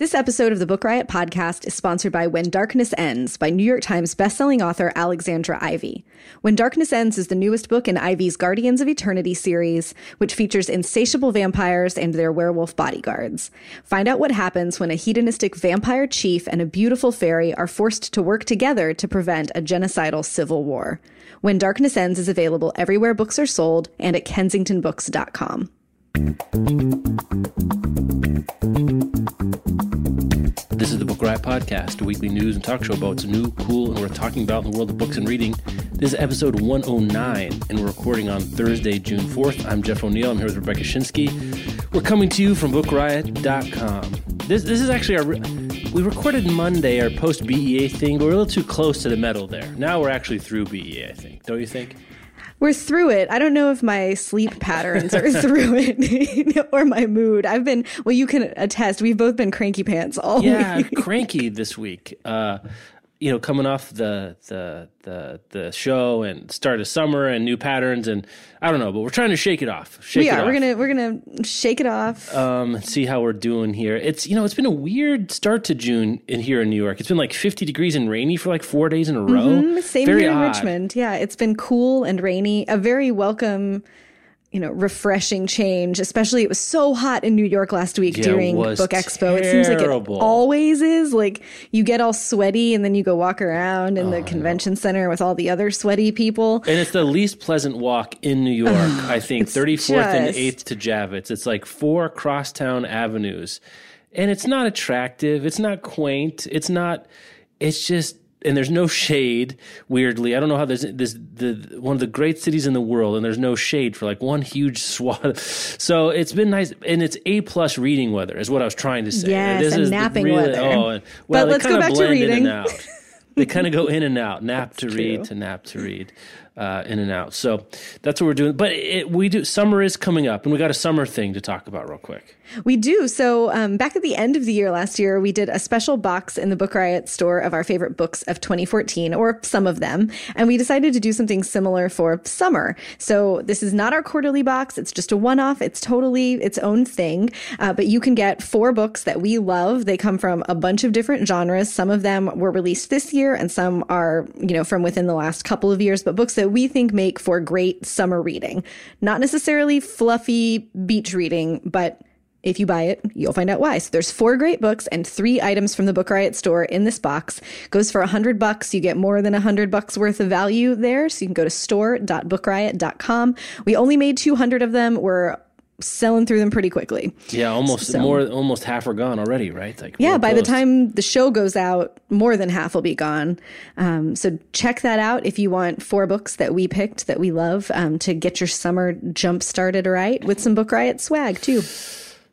This episode of the Book Riot podcast is sponsored by When Darkness Ends by New York Times bestselling author Alexandra Ivy. When Darkness Ends is the newest book in Ivy's Guardians of Eternity series, which features insatiable vampires and their werewolf bodyguards. Find out what happens when a hedonistic vampire chief and a beautiful fairy are forced to work together to prevent a genocidal civil war. When Darkness Ends is available everywhere books are sold and at kensingtonbooks.com. This is the Book Riot Podcast, a weekly news and talk show about what's new, cool, and worth talking about in the world of books and reading. This is episode 109, and we're recording on Thursday, June 4th. I'm Jeff O'Neal. I'm here with Rebecca Schinsky. We're coming to you from BookRiot.com. This this is actually our. We recorded Monday our post BEA thing, but we're a little too close to the metal there. Now we're actually through BEA, I think. Don't you think? We're through it. I don't know if my sleep patterns are through it or my mood. I've been, well, you can attest, we've both been cranky pants all yeah, week. cranky this week. Uh, you know, coming off the the the the show and start of summer and new patterns and I don't know, but we're trying to shake it off. Shake we are. off. We're gonna we're gonna shake it off. um, see how we're doing here. It's you know, it's been a weird start to June in here in New York. It's been like 50 degrees and rainy for like four days in a row. Mm, Same Very here in odd. Richmond. Yeah, it's been cool and rainy. A very welcome, you know, refreshing change. Especially it was so hot in New York last week Yeah, during Book Expo. It seems like it always is. Like you get all sweaty and then you go walk around in Oh, the convention center with all the other sweaty people. And it's the least pleasant walk in New York, I think. 34th and 8th to Javits. It's like four crosstown avenues. And it's not attractive. It's not quaint. It's not, it's just, and there's no shade, weirdly. I don't know how there's this, the, one of the great cities in the world, and there's no shade for like one huge swath. So it's been nice. And it's A plus reading weather, is what I was trying to say. Yes, This and napping really- weather. Oh, and- well, But they let's go back to reading. they kind of go in and out, nap to true. read to nap to read, uh, in and out. So that's what we're doing. But it, we do. Summer is coming up, and we got a summer thing to talk about real quick. We do. So, um, back at the end of the year last year, we did a special box in the Book Riot store of our favorite books of 2014, or some of them. And we decided to do something similar for summer. So, this is not our quarterly box. It's just a one off. It's totally its own thing. Uh, but you can get four books that we love. They come from a bunch of different genres. Some of them were released this year, and some are, you know, from within the last couple of years, but books that we think make for great summer reading. Not necessarily fluffy beach reading, but if you buy it, you'll find out why. So there's four great books and three items from the Book Riot store in this box. Goes for a hundred bucks. You get more than a hundred bucks worth of value there. So you can go to store.bookriot.com. We only made 200 of them. We're selling through them pretty quickly. Yeah, almost So- more, almost half are gone already, right? Like Yeah, by the time the show goes out, more than half will be gone. Um, so check that out if you want four books that we picked that we love um, to get your summer jump started right with some Book Riot swag too.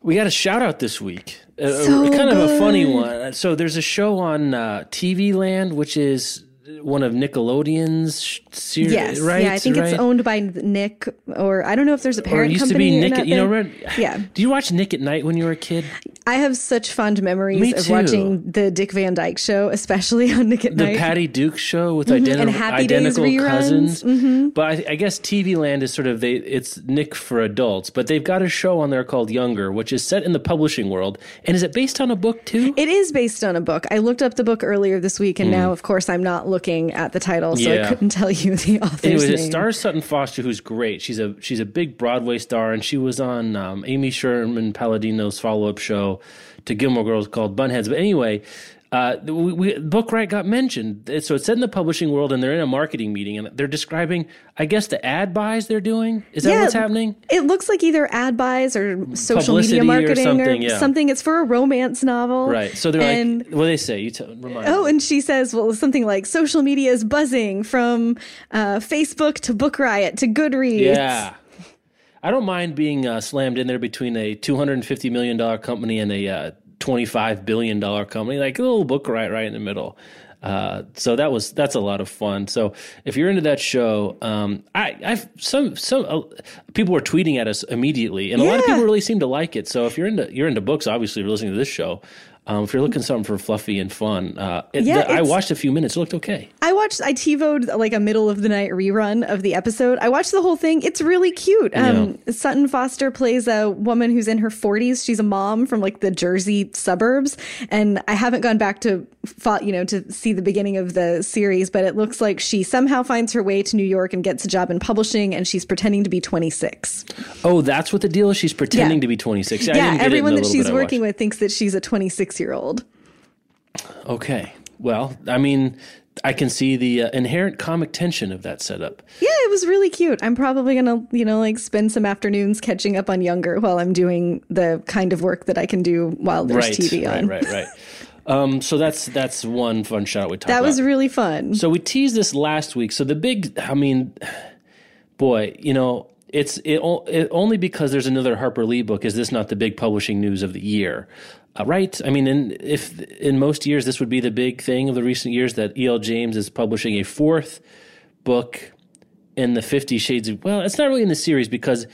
we got a shout out this week. Uh, So kind of a funny one. So there's a show on uh, TV Land, which is one of Nickelodeon's series, Yes, right? yeah, I think it's owned by Nick, or I don't know if there's a Or parent it used to company. be in Nick. that You know. Red, Yeah. Do you watch Nick at Night when you were a kid? I have such fond memories Me of watching the Dick Van Dyke Show, especially on Nick at the Night. Patty Duke show with identical, And Happy Days identical. Mm-hmm. cousins. But I, I guess TV Land is sort of they it's Nick for adults, but they've got a show on there called Younger, which is set in the publishing world. And is it based on a book too? It is based on a book. I looked up the book earlier this week, and now, of course, I'm not looking at the title, so. Yeah. I couldn't tell you the author's Anyways, it stars Sutton Foster, who's great. She's a she's a big Broadway star, and she was on um, Amy Sherman Palladino's follow up show to Gilmore Girls called Bunheads. But anyway, uh, we, we, got mentioned. So it's set in the publishing world, and they're in a marketing meeting, and they're describing, I guess, the ad buys they're doing. Is that what's happening? It looks like either ad buys or social Publicity media or marketing or yeah. something. It's for a romance novel. Right. So they're and, like, what do they say? You tell, remind Oh, me. and she says, well, something like social media is buzzing from uh, Facebook to Book Riot to Goodreads. Yeah. I don't mind being uh, slammed in there between a $250 million company and a uh, $25 billion company, like a little book right, right in the middle. Uh, so that was that's a lot of fun. So if you're into that show, um, I I've some some uh, people were tweeting at us immediately, and a lot of people really seem to like it. So if you're into you're into books, obviously you're listening to this show. Um, if you're looking something for fluffy and fun, uh, it, Yeah, the- I watched a few minutes. It looked okay. I watched, I TiVoed like a middle of the night rerun of the episode. I watched the whole thing. It's really cute. Um, Sutton Foster plays a woman who's in her 40s. She's a mom from like the Jersey suburbs. And I haven't gone back to, you know, to see the beginning of the series, but it looks like she somehow finds her way to New York and gets a job in publishing and she's pretending to be 26. Oh, that's what the deal is. She's pretending Yeah. to be 26. I yeah, didn't get it in everyone that she's working with thinks that she's a 26 year old. Okay. Well, I mean, I can see the uh, inherent comic tension of that setup. Yeah, it was really cute. I'm probably gonna, you know, like spend some afternoons catching up on Younger while I'm doing the kind of work that I can do while there's right, TV on. right, right, right. um, so that's that's one fun shot we talked about. That about. was really fun. So we teased this last week. So the big, I mean, boy, you know, it's it, it only because there's another Harper Lee book is this not the big publishing news of the year, uh, right? I mean, in if in most years this would be the big thing of the recent years that E.L. James is publishing a fourth book in the Fifty Shades of well, it's not really in the series because.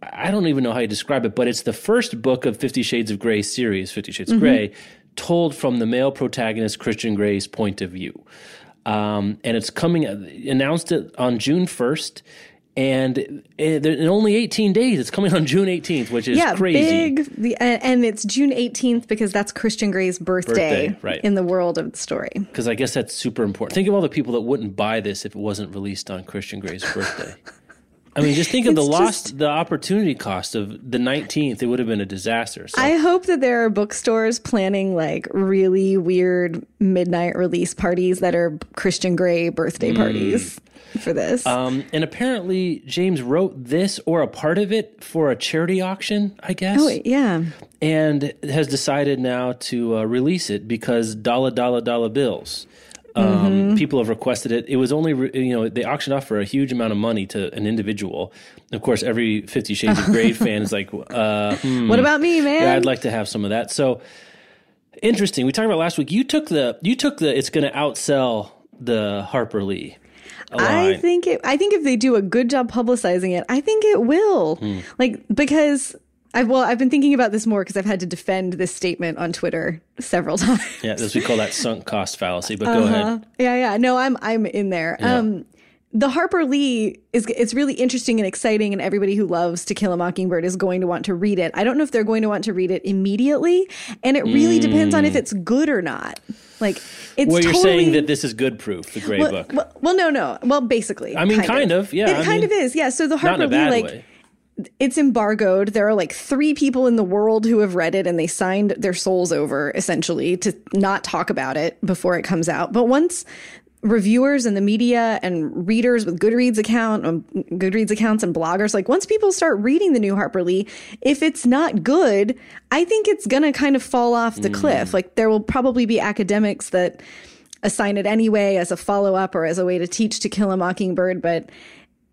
I don't even know how you describe it, but it's the first book of Fifty Shades of Grey series, Fifty Shades of Grey, told from the male protagonist Christian Grey's point of view. Um, and it's coming, announced it on June 1st. And eh, in only 18 days, it's coming on June 18th, which is yeah, crazy. big. The, and, it's June 18th because that's Christian Grey's birthday, Birthday, right. in the world of the story. Because I guess that's super important. Think of all the people that wouldn't buy this if it wasn't released on Christian Grey's birthday. I mean, just think of the lost, just- the opportunity cost of the 19th. It would have been a disaster. So. I hope that there are bookstores planning like really weird midnight release parties that are Christian Grey birthday mm. parties for this. Um, and apparently, James wrote this or a part of it for a charity auction, I guess. oh, yeah. and has decided now to uh, release it because dollar dollar dollar bills. Um, Mm-hmm. People have requested it. It was only re- you know they auctioned off for a huge amount of money to an individual. Of course, every Fifty Shades of Grey fan is like, uh, hmm, What about me, man? yeah, I'd like to have some of that. So interesting. We talked about last week. You took the you took the it's going to outsell the Harper Lee. I think it. I think if they do a good job publicizing it, I think it will. Hmm. Like because I well, I've been thinking about this more because I've had to defend this statement on Twitter several times. yeah, as we call that sunk cost fallacy. But Uh-huh. go ahead. Yeah, yeah. No, I'm I'm in there. Um the Harper Lee is it's really interesting and exciting and everybody who loves To Kill a Mockingbird is going to want to read it. I don't know if they're going to want to read it immediately, and it really depends on if mm. it's good or not. Like it's Well, you're totally, saying that this is good proof, the Gray well, book. Well, well, no, no. Well, basically. I mean, kind of, yeah, It I kind mean, of is. Yeah. So the Harper Lee, like, way. it's embargoed. There are like three people in the world who have read it and they signed their souls over essentially to not talk about it before it comes out. But once reviewers and the media and readers with Goodreads account, um, Goodreads accounts and bloggers, like once people start reading the new Harper Lee, if it's not good, I think it's gonna kind of fall off the Mm. cliff. Like there will probably be academics that assign it anyway as a follow up or as a way to teach to kill a mockingbird, but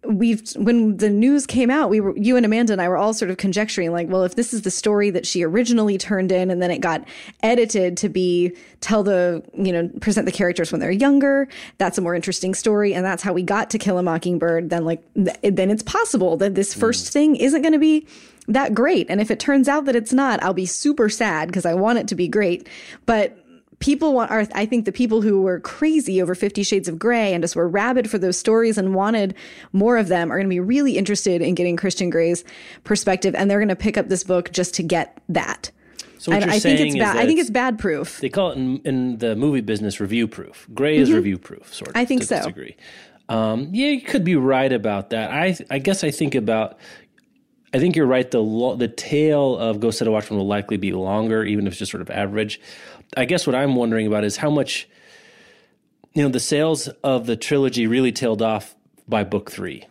we've when the news came out we were you and amanda and i were all sort of conjecturing like well if this is the story that she originally turned in and then it got edited to be tell the you know present the characters when they're younger that's a more interesting story. And that's how we got to kill a mockingbird. Then like th- then it's possible that this mm. first thing isn't going to be that great. And if it turns out that it's not i'll be super sad because i want it to be great. But people want are I think the people who were crazy over 50 shades of gray and just were rabid for those stories and wanted more of them are going to be really interested in getting Christian Grey's perspective and they're going to pick up this book just to get that. So what And you're I think it's bad. I think it's bad proof. They call it in, in the movie business review proof. Gray is review proof, sort of. Mm-hmm. I think so. degree. Um, yeah, you could be right about that. I I guess I think about. I think you're right. The lo- the tail of Go Set a Watchman will likely be longer, even if it's just sort of average. I guess what I'm wondering about is how much, you know, the sales of the trilogy really tailed off by book three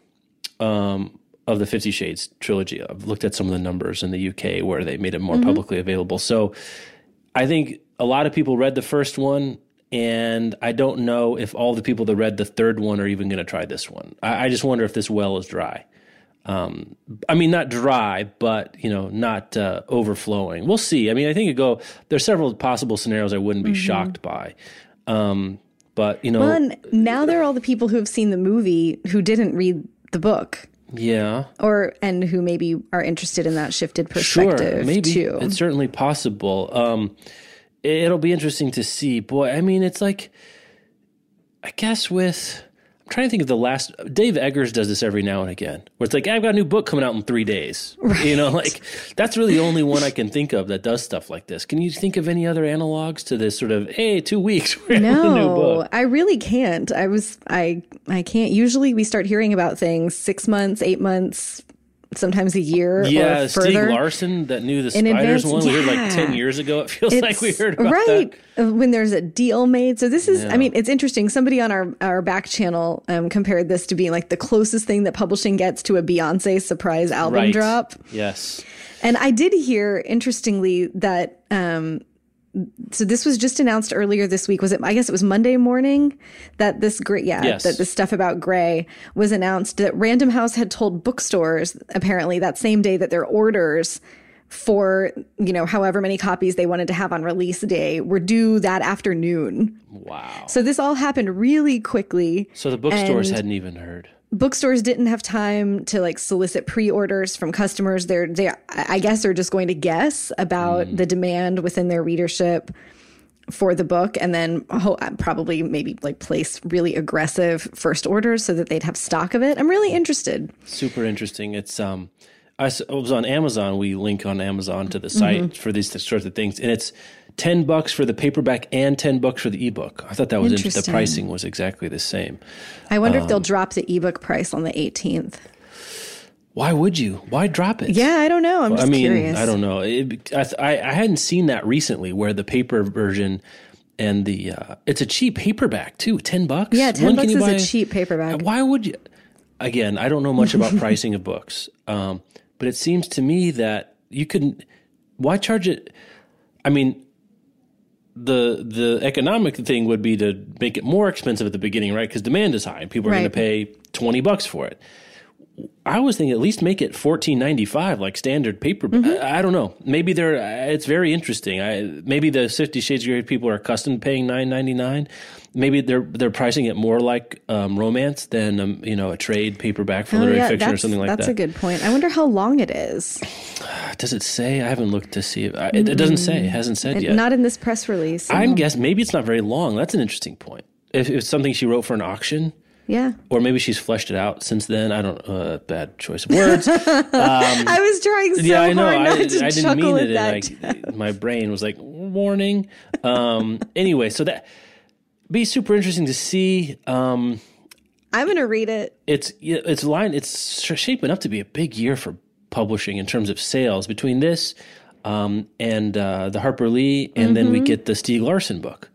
um, of the Fifty Shades trilogy. I've looked at some of the numbers in the UK where they made it more publicly available. So I think a lot of people read the first one, and I don't know if all the people that read the third one are even going to try this one. I, I just wonder if this well is dry. Um, I mean, not dry, but you know, not uh, overflowing. We'll see. I mean, I think it go. There's several possible scenarios I wouldn't be mm-hmm. shocked by. Um, but you know, well, now there are all the people who have seen the movie who didn't read the book. Yeah. Or and who maybe are interested in that shifted perspective sure, maybe. too. It's certainly possible. Um, it'll be interesting to see. Boy, I mean, it's like I guess with I'm trying to think of the last. Dave Eggers does this every now and again, where it's like, I've got a new book coming out in three days. Right. You know, like that's really the only one I can think of that does stuff like this. Can you think of any other analogs to this sort of, hey, two weeks? no, I really can't. I was, I, I can't. Usually we start hearing about things six months, eight months, sometimes a year yeah, or further. Stieg Larsson that knew the spiders one. Yeah. We heard like ten years ago. It feels it's, like we heard about right that. when there's a deal made. So this is, yeah. I mean, it's interesting. Somebody on our our back channel um, compared this to being like the closest thing that publishing gets to a Beyonce surprise album right. drop. Yes, and I did hear interestingly that. Um, so this was just announced earlier this week. Was it? I guess it was Monday morning that this great, yeah, yes. that this stuff about Gray was announced. That Random House had told bookstores apparently that same day that their orders for you know however many copies they wanted to have on release day were due that afternoon. Wow! So this all happened really quickly. So the bookstores hadn't even heard bookstores didn't have time to like solicit pre-orders from customers they're they i guess they're just going to guess about mm. the demand within their readership for the book and then oh, probably maybe like place really aggressive first orders so that they'd have stock of it i'm really interested super interesting it's um I was on Amazon. We link on Amazon to the site mm-hmm. for these sorts of things, and it's 10 bucks for the paperback and 10 bucks for the ebook. I thought that was interesting. The pricing was exactly the same. I wonder um, if they'll um, drop the ebook price on the 18th. Why would you? Why drop it? Yeah, I don't know. I'm just I mean, curious. I don't know. It, I, I hadn't seen that recently where the paper version and the uh, it's a cheap paperback too, 10 bucks. Yeah, 10 when bucks is buy, a cheap paperback. Why would you? Again, I don't know much about pricing of books. Um, but it seems to me that you couldn't why charge it I mean the the economic thing would be to make it more expensive at the beginning, right? Because demand is high and people are right. going to pay twenty bucks for it. I was thinking at least make it fourteen ninety five like standard paper. Mm-hmm. I, I, don't know. Maybe they're. It's very interesting. I maybe the Fifty Shades of Grey people are accustomed to paying nine ninety nine. Maybe they're they're pricing it more like um, romance than um, you know a trade paperback for oh, literary yeah, fiction or something like that's that. That's a good point. I wonder how long it is. Does it say? I haven't looked to see. If, it, it doesn't say. It hasn't said it, yet. Not in this press release. I'm guessing maybe it's not very long. That's an interesting point. If it's something she wrote for an auction, yeah. Or maybe she's fleshed it out since then. I don't. Uh, bad choice of words. Um, I was trying so yeah, I know. hard not I, to I didn't mean it. Like, my brain was like warning. Um, anyway, so that be super interesting to see. Um, I'm going to read it. It's it's line. It's shaping up to be a big year for publishing in terms of sales between this um, and uh, the Harper Lee, and mm-hmm. then we mm-hmm. get the Stieg Larsson book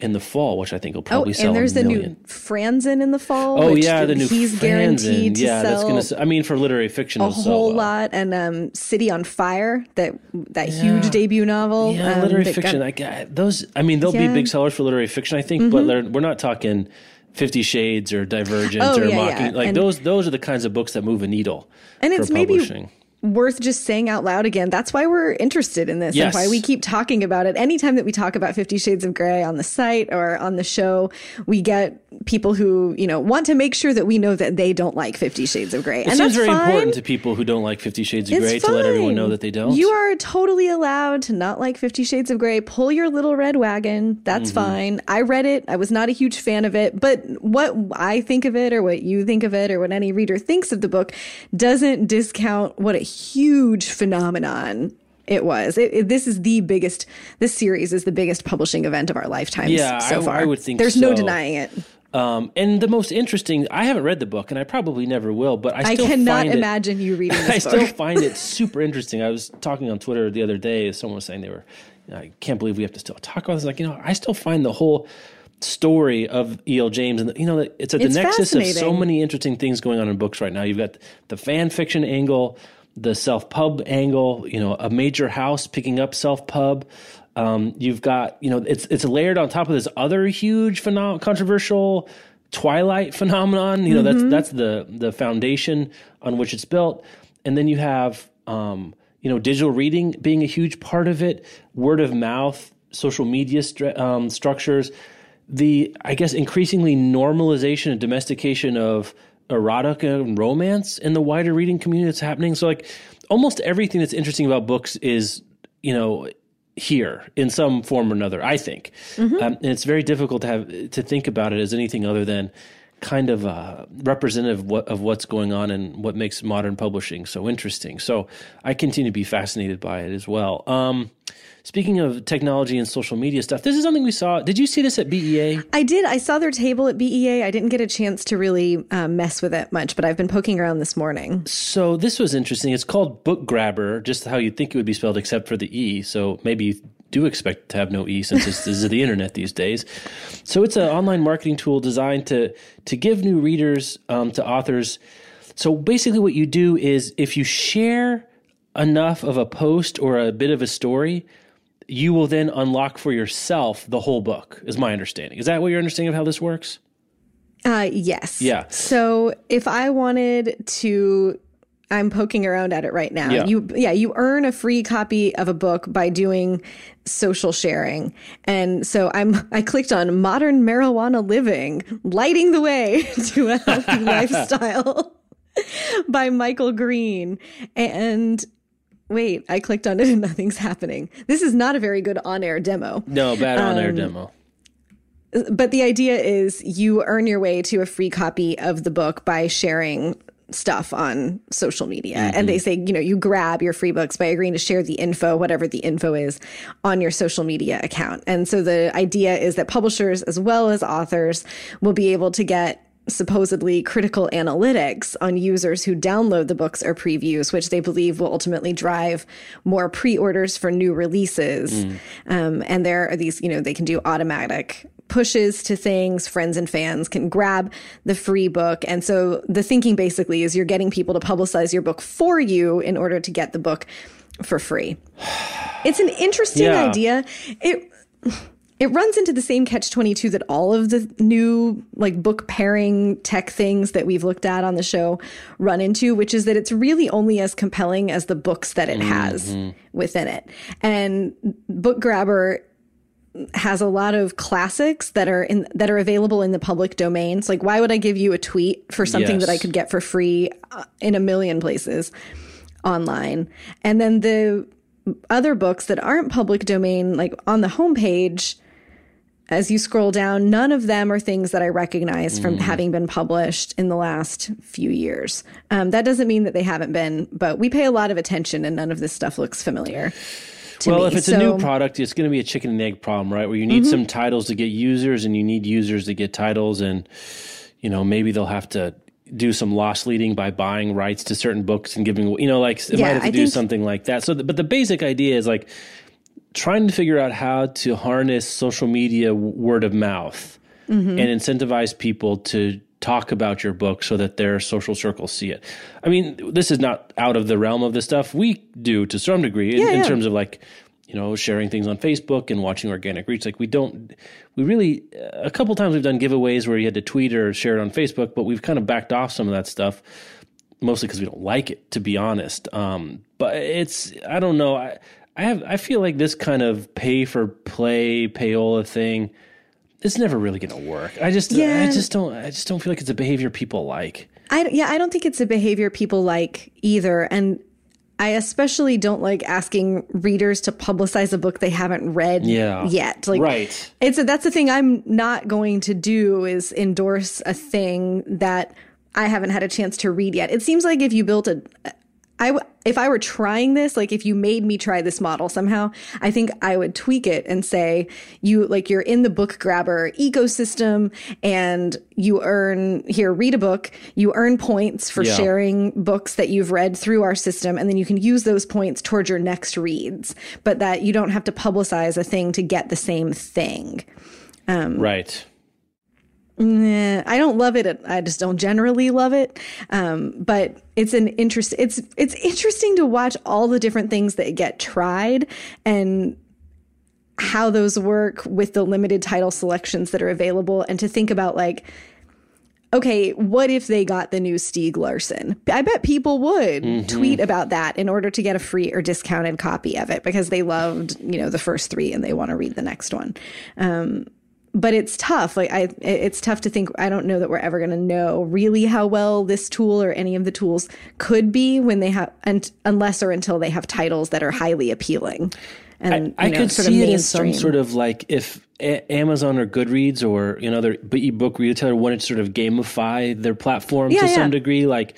in the fall, which I think will probably oh, sell. And there's the new Franzen in the fall. Oh yeah, the new he's Franzen. guaranteed to yeah, sell. that's gonna. sell. I mean, for literary fiction, a whole well. lot. And um, City on Fire, that that yeah. huge debut novel. Yeah, um, literary fiction. Got, I got those. I mean, they'll yeah. be big sellers for literary fiction, I think, mm-hmm. but we're not talking. Fifty Shades or Divergent oh, or yeah, Mockingjay and, those those are the kinds of books that move a needle. And it's publishing. maybe worth just saying out loud again. That's why we're interested in this yes. and why we keep talking about it. Anytime that we talk about Fifty Shades of Grey on the site or on the show, we get people who, you know, want to make sure that we know that they don't like Fifty Shades of Grey. It and seems very fine. important to people who don't like Fifty Shades of it's Grey fine. to let everyone know that they don't. You are totally allowed to not like Fifty Shades of Grey. Pull your little red wagon. That's mm-hmm. fine. I read it. I was not a huge fan of it, but what I think of it or what you think of it or what any reader thinks of the book doesn't discount what a huge phenomenon it was. It, it, this is the biggest. This series is the biggest publishing event of our lifetimes yeah, so I, far. I would think there's so. no denying it. Um, and the most interesting, I haven't read the book, and I probably never will. But I, still I cannot find imagine it, you reading. I still find it super interesting. I was talking on Twitter the other day. Someone was saying they were, I can't believe we have to still talk about this. Like you know, I still find the whole story of E.L. James, and you know, it's at the it's nexus of so many interesting things going on in books right now. You've got the fan fiction angle the self pub angle, you know, a major house picking up self pub. Um, you've got, you know, it's it's layered on top of this other huge, phenomenal, controversial Twilight phenomenon. You know, mm-hmm. that's that's the the foundation on which it's built, and then you have um, you know digital reading being a huge part of it, word of mouth, social media stru- um, structures, the I guess increasingly normalization and domestication of erotica and romance in the wider reading community that's happening. So like almost everything that's interesting about books is you know here in some form or another. I think, mm-hmm. um, and it's very difficult to have to think about it as anything other than kind of uh, representative of, what, of what's going on and what makes modern publishing so interesting. So I continue to be fascinated by it as well. Um, speaking of technology and social media stuff, this is something we saw. Did you see this at BEA? I did. I saw their table at BEA. I didn't get a chance to really um, mess with it much, but I've been poking around this morning. So this was interesting. It's called BookGrabbr, just how you'd think it would be spelled, except for the E. So maybe do expect to have no E since this is the internet these days. So it's an online marketing tool designed to to give new readers um, to authors. So basically, what you do is if you share enough of a post or a bit of a story, you will then unlock for yourself the whole book. Is my understanding. Is that what your understanding of how this works? Uh, yes. Yeah. So if I wanted to I'm poking around at it right now. Yeah. You yeah, you earn a free copy of a book by doing social sharing. And so I'm I clicked on modern marijuana living, lighting the way to a healthy lifestyle by Michael Green. And wait, I clicked on it and nothing's happening. This is not a very good on-air demo. No, bad on-air um, demo but the idea is you earn your way to a free copy of the book by sharing stuff on social media. Mm-hmm. And they say, you know, you grab your free books by agreeing to share the info, whatever the info is, on your social media account. And so the idea is that publishers as well as authors will be able to get supposedly critical analytics on users who download the books or previews, which they believe will ultimately drive more pre-orders for new releases. Mm. Um, and there are these, you know, they can do automatic pushes to things. Friends and fans can grab the free book. And so the thinking basically is you're getting people to publicize your book for you in order to get the book for free. It's an interesting yeah. idea. It it runs into the same catch 22 that all of the new like book pairing tech things that we've looked at on the show run into which is that it's really only as compelling as the books that it has mm-hmm. within it and BookGrabbr has a lot of classics that are in that are available in the public domains. Like, why would I give you a tweet for something yes. that I could get for free uh, in a million places online? And then the other books that aren't public domain, like on the homepage, as you scroll down, none of them are things that I recognize from mm. having been published in the last few years. Um, that doesn't mean that they haven't been, but we pay a lot of attention, and none of this stuff looks familiar well, me. if it's so, a new product, it's going to be a chicken and egg problem, right? Where you need mm-hmm. some titles to get users, and you need users to get titles, and you know maybe they'll have to do some loss leading by buying rights to certain books and giving, you know, like it yeah, might have to I do think, something like that. So, but the basic idea is like trying to figure out how to harness social media word of mouth mm-hmm. and incentivize people to talk about your book so that their social circles see it. I mean, this is not out of the realm of the stuff we do to some degree in, yeah, yeah. in terms of like, you know, sharing things on Facebook and watching organic reach. Like we don't, we really, a couple times we've done giveaways where you had to tweet or share it on Facebook, but we've kind of backed off some of that stuff, mostly because we don't like it, to be honest. Um, but it's, I don't know. I, I have, I feel like this kind of pay for play payola thing it's never really going to work. I just, yeah. I just don't, I just don't feel like it's a behavior people like. I yeah, I don't think it's a behavior people like either, and I especially don't like asking readers to publicize a book they haven't read yeah. yet. Like, right? It's a, that's the thing I'm not going to do is endorse a thing that I haven't had a chance to read yet. It seems like if you built a I if I were trying this, like if you made me try this model somehow, I think I would tweak it and say you like you're in the BookGrabbr ecosystem and you earn here read a book, you earn points for yeah. sharing books that you've read through our system and then you can use those points towards your next reads, but that you don't have to publicize a thing to get the same thing. Um, right. I don't love it. I just don't generally love it. Um, but it's an interest. It's it's interesting to watch all the different things that get tried and how those work with the limited title selections that are available, and to think about like okay, what if they got the new Stieg Larsson? I bet people would Mm-hmm. tweet about that in order to get a free or discounted copy of it because they loved, you know, the first three and they want to read the next one. Um, but it's tough. Like I, it's tough to think. I don't know that we're ever going to know really how well this tool or any of the tools could be when they have, and unless or until they have titles that are highly appealing. And I you know, could sort of see it as some sort of like if a- Amazon or Goodreads or you know other ebook retailer wanted to sort of gamify their platform Yeah, to yeah. some degree. Like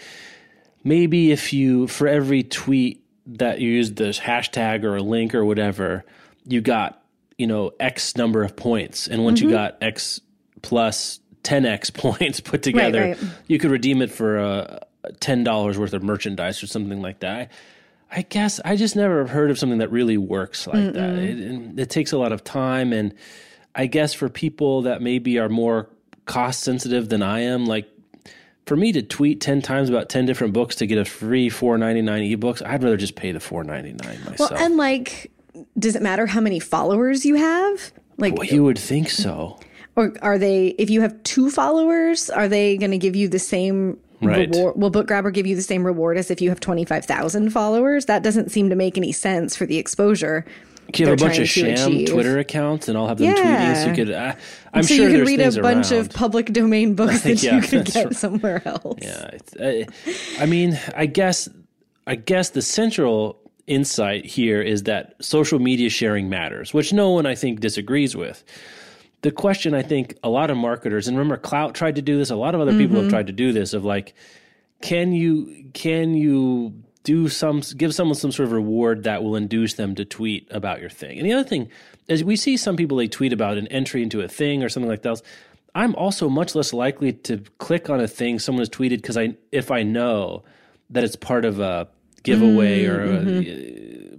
maybe if you for every tweet that you use this hashtag or a link or whatever, you got you know X number of points, and once Mm-hmm. you got X plus 10x points put together, right. you could redeem it for uh, ten dollars worth of merchandise or something like that. I, I guess I just never heard of something that really works like that. It, it, takes a lot of time, and I guess for people that maybe are more cost sensitive than I am, like for me to tweet ten times about ten different books to get a free four ninety nine ebooks, I'd rather just pay the four ninety nine myself. Well, and like, does it matter how many followers you have? Like, well, you would think so. or are they? If you have two followers, are they going to give you the same? Right. Reward? Will BookGrabbr give you the same reward as if you have twenty five thousand followers? That doesn't seem to make any sense for the exposure. You have a bunch of sham achieve. Twitter accounts, and I'll have them tweeting. So you could. Uh, I'm so sure you can there's read a bunch around. of public domain books that Yeah, you could get right. somewhere else. Yeah, I mean, I guess, I guess the central insight here is that social media sharing matters, which no one I think disagrees with. The question I think a lot of marketers and remember Klout tried to do this, a lot of other people Mm-hmm. have tried to do this of like, can you can you do some give someone some sort of reward that will induce them to tweet about your thing? And the other thing is we see some people they tweet about an entry into a thing or something like that. I'm also much less likely to click on a thing someone has tweeted because I if I know that it's part of a giveaway or a, uh,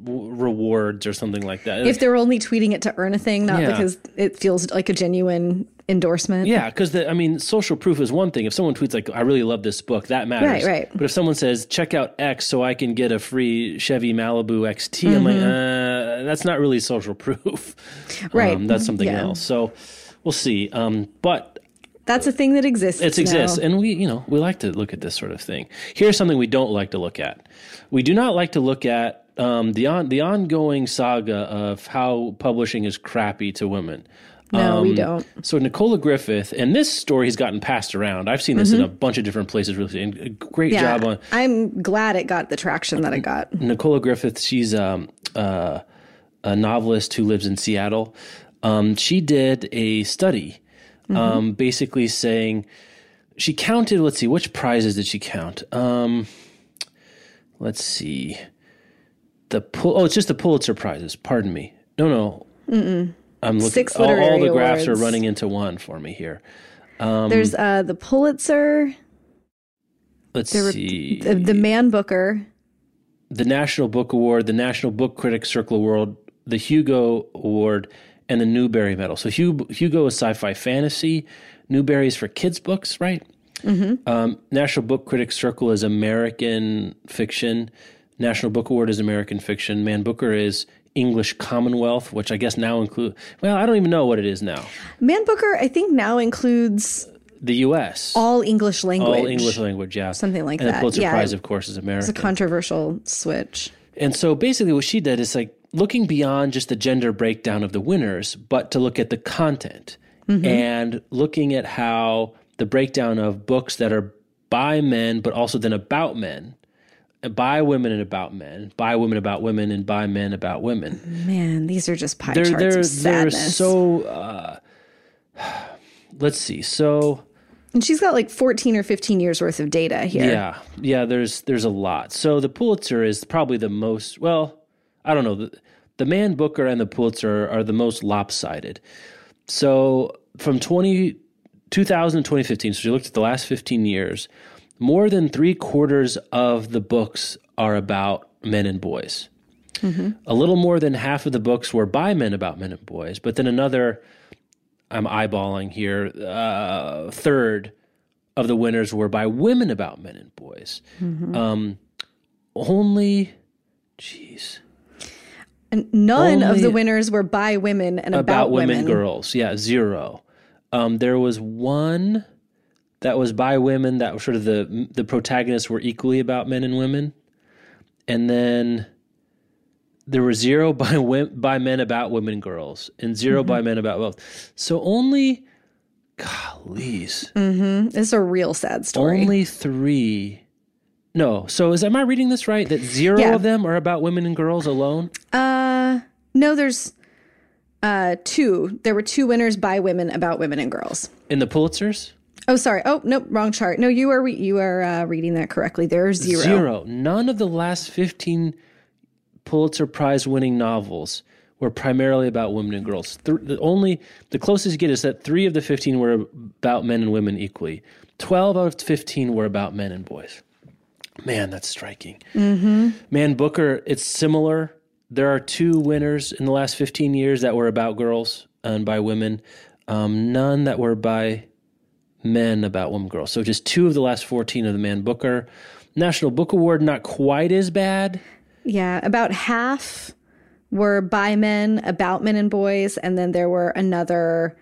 rewards or something like that. Mm, mm-hmm. If they're only tweeting it to earn a thing, not Yeah. because it feels like a genuine endorsement. Yeah, because I mean, social proof is one thing. If someone tweets like, "I really love this book," that matters. Right, right. But if someone says, "Check out X so I can get a free Chevy Malibu XT," I'm Mm-hmm. like, uh, "That's not really social proof." Right. Um, that's something Yeah. else. So we'll see. Um, but That's a thing that exists. it exists, now. and we, you know, we like to look at this sort of thing. Here's something we don't like to look at. We do not like to look at um, the on the ongoing saga of how publishing is crappy to women. No, we Um, don't. So Nicola Griffith, and this story has gotten passed around. I've seen this in a bunch of different places. Really, and great Mm-hmm. Yeah, job on I'm glad it got the traction that it got. Nicola Griffith. She's um, uh, a novelist who lives in Seattle. Um, she did a study, um, basically saying she counted. Let's see, which prizes did she count? Um, let's see, the Pul- oh, it's just the Pulitzer prizes. Pardon me. No, no. I'm looking. Six all, all the graphs are running into one for me here. Um, There's uh, the Pulitzer, Let's see. the, the Man Booker, the National Book Award, the National Book Critics Circle Award, the Hugo Award, and the Newbery Medal. So Hugo, Hugo is sci-fi fantasy. Newbery is for kids' books, right? Um, National Book Critics Circle is American fiction. National Book Award is American fiction. Man Booker is English Commonwealth, which I guess now include. Well, I don't even know what it is now. Man Booker. I think now includes The U.S. all English language. All English language, yeah, Something like and that. the Pulitzer Yeah. Prize, of course, is American. It's a controversial switch. And so basically, what she did is like looking beyond just the gender breakdown of the winners, but to look at the content and looking at how the breakdown of books that are by men, but also then about men, by women and about men, by women about women, and by men about women. Man, these are just pie They're charts they're of they're so. Uh, let's see. So and she's got like 14 or 15 years worth of data here. Yeah, yeah. There's there's a lot. So the Pulitzer is probably the most. Well, I don't know. The, the Man Booker and the Pulitzer are, the most lopsided. So from 20, 2000 to 2015, so you looked at the last 15 years, more than three quarters of the books are about men and boys. A little more than half of the books were by men about men and boys, but then another, I'm eyeballing here, uh, third of the winners were by women about men and boys. Um, only, jeez, And none of the winners were by women and about, about women, women. girls. Yeah, zero. Um, there was one that was by women that were sort of the the protagonists were equally about men and women, and then there were zero by by men about women and girls, and 0 by men about both. So only, gollies, mm-hmm. It's a real sad story. only three. No, so is am I reading this right? That zero Yeah. of them are about women and girls alone. Uh, no, there's uh two. There were two winners by women about women and girls. In the Pulitzers, Oh, sorry. Oh, nope, wrong chart. No, you are re- you are uh, reading that correctly. There's zero. Zero. None of the last 15 Pulitzer Prize winning novels were primarily about women and girls. Th- the only the closest you get is that 3 of the 15 were about men and women equally. 12 out of 15 were about men and boys. Man, that's striking. Mm-hmm. Man Booker, it's similar. There are two winners in the last 15 years that were about girls and by women. Um, none that were by men about women girls. So just two of the last 14 of the Man Booker. National Book Award, not quite as bad. Yeah, about half were by men, about men and boys, and then there were another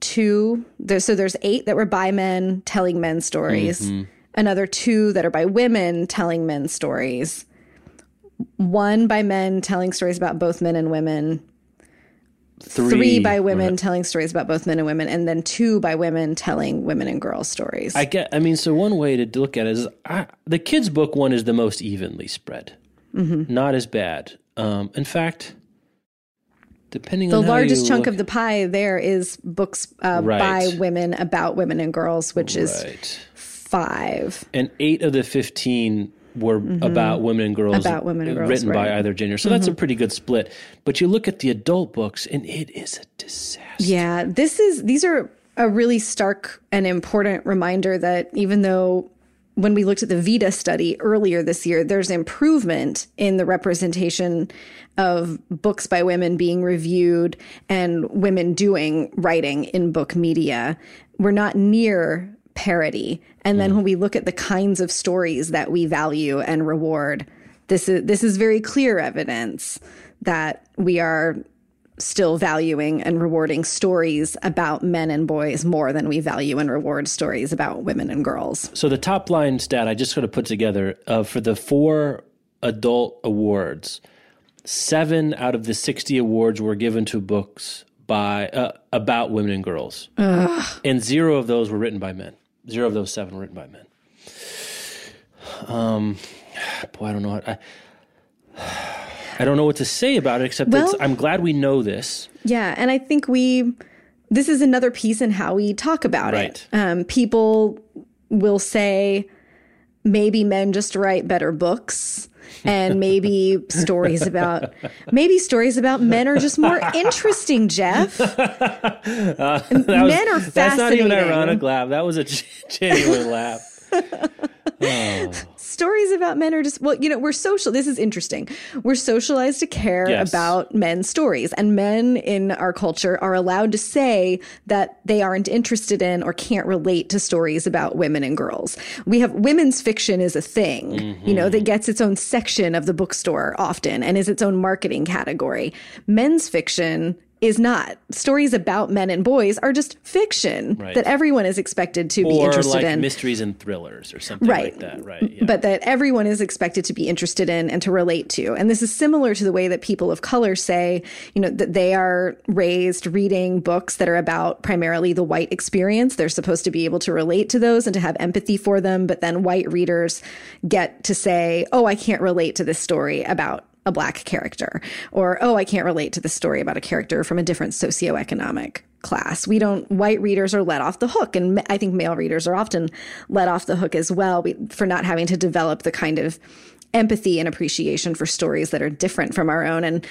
two. There, so there's eight that were by men telling men stories, another two that are by women telling men stories, one by men telling stories about both men and women, three, by women telling stories about both men and women, and then two by women telling women and girls stories. I get. I mean, so one way to look at it is I, the kids' book one is the most evenly spread, Mm-hmm. not as bad. Um, in fact, depending the largest chunk look- of the pie there is books uh, Right. by women about women and girls, which is right, five. and eight of the fifteen were about women and girls, Mm-hmm. About women and girls, written by right. Mm-hmm. either gender. So that's a pretty good split. But you look at the adult books, and it is a disaster. Yeah, this is these are a really stark and important reminder that even though when we looked at the VIDA study earlier this year, there's improvement in the representation of books by women being reviewed and women doing writing in book media. We're not near parity. And then when we look at the kinds of stories that we value and reward, this is this is very clear evidence that we are still valuing and rewarding stories about men and boys more than we value and reward stories about women and girls. So the top line stat I just sort of put together uh, for the four adult awards, seven out of the sixty awards were given to books by uh, about women and girls, and zero of those were written by men. Zero of those seven were written by men. Um, boy, I don't know. What, I I don't know what to say about it except Well- it's- I'm glad we know this. Yeah, and I think we this is another piece in how we talk about Right. it. Um, people will say maybe men just write better books and maybe stories about maybe stories about men are just more interesting jeff uh, men are fascinating That's not even ironic laugh. That was a genuine laugh. Oh. stories about men are just well you know we're social this is interesting. We're socialized to care Yes. about men's stories and men in our culture are allowed to say that they aren't interested in or can't relate to stories about women and girls. We have women's fiction is a thing. You know that mm-hmm. gets its own section of the bookstore often and is its own marketing category. Men's fiction is not stories about men and boys are just fiction Right. that everyone is expected to be interested like in mysteries and thrillers or something Right. like that. Right. Yeah. but that everyone is expected to be interested in and to relate to. And this is similar to the way that people of color say, you know, that they are raised reading books that are about primarily the white experience. They're supposed to be able to relate to those and to have empathy for them. But then white readers get to say, oh, I can't relate to this story about a black character or oh i can't relate to the story about a character from a different socioeconomic class. We don't white readers are let off the hook and i think male readers are often let off the hook as well. For not having to develop the kind of empathy and appreciation for stories that are different from our own. And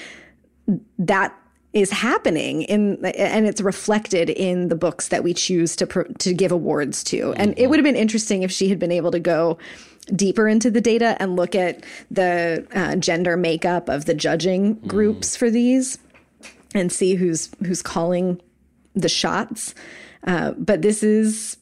that is happening in and it's reflected in the books that we choose to to give awards to. And it mm-hmm. would have been interesting if she had been able to go deeper into the data and look at the uh, gender makeup of the judging groups for these and see who's who's calling the shots uh, but this is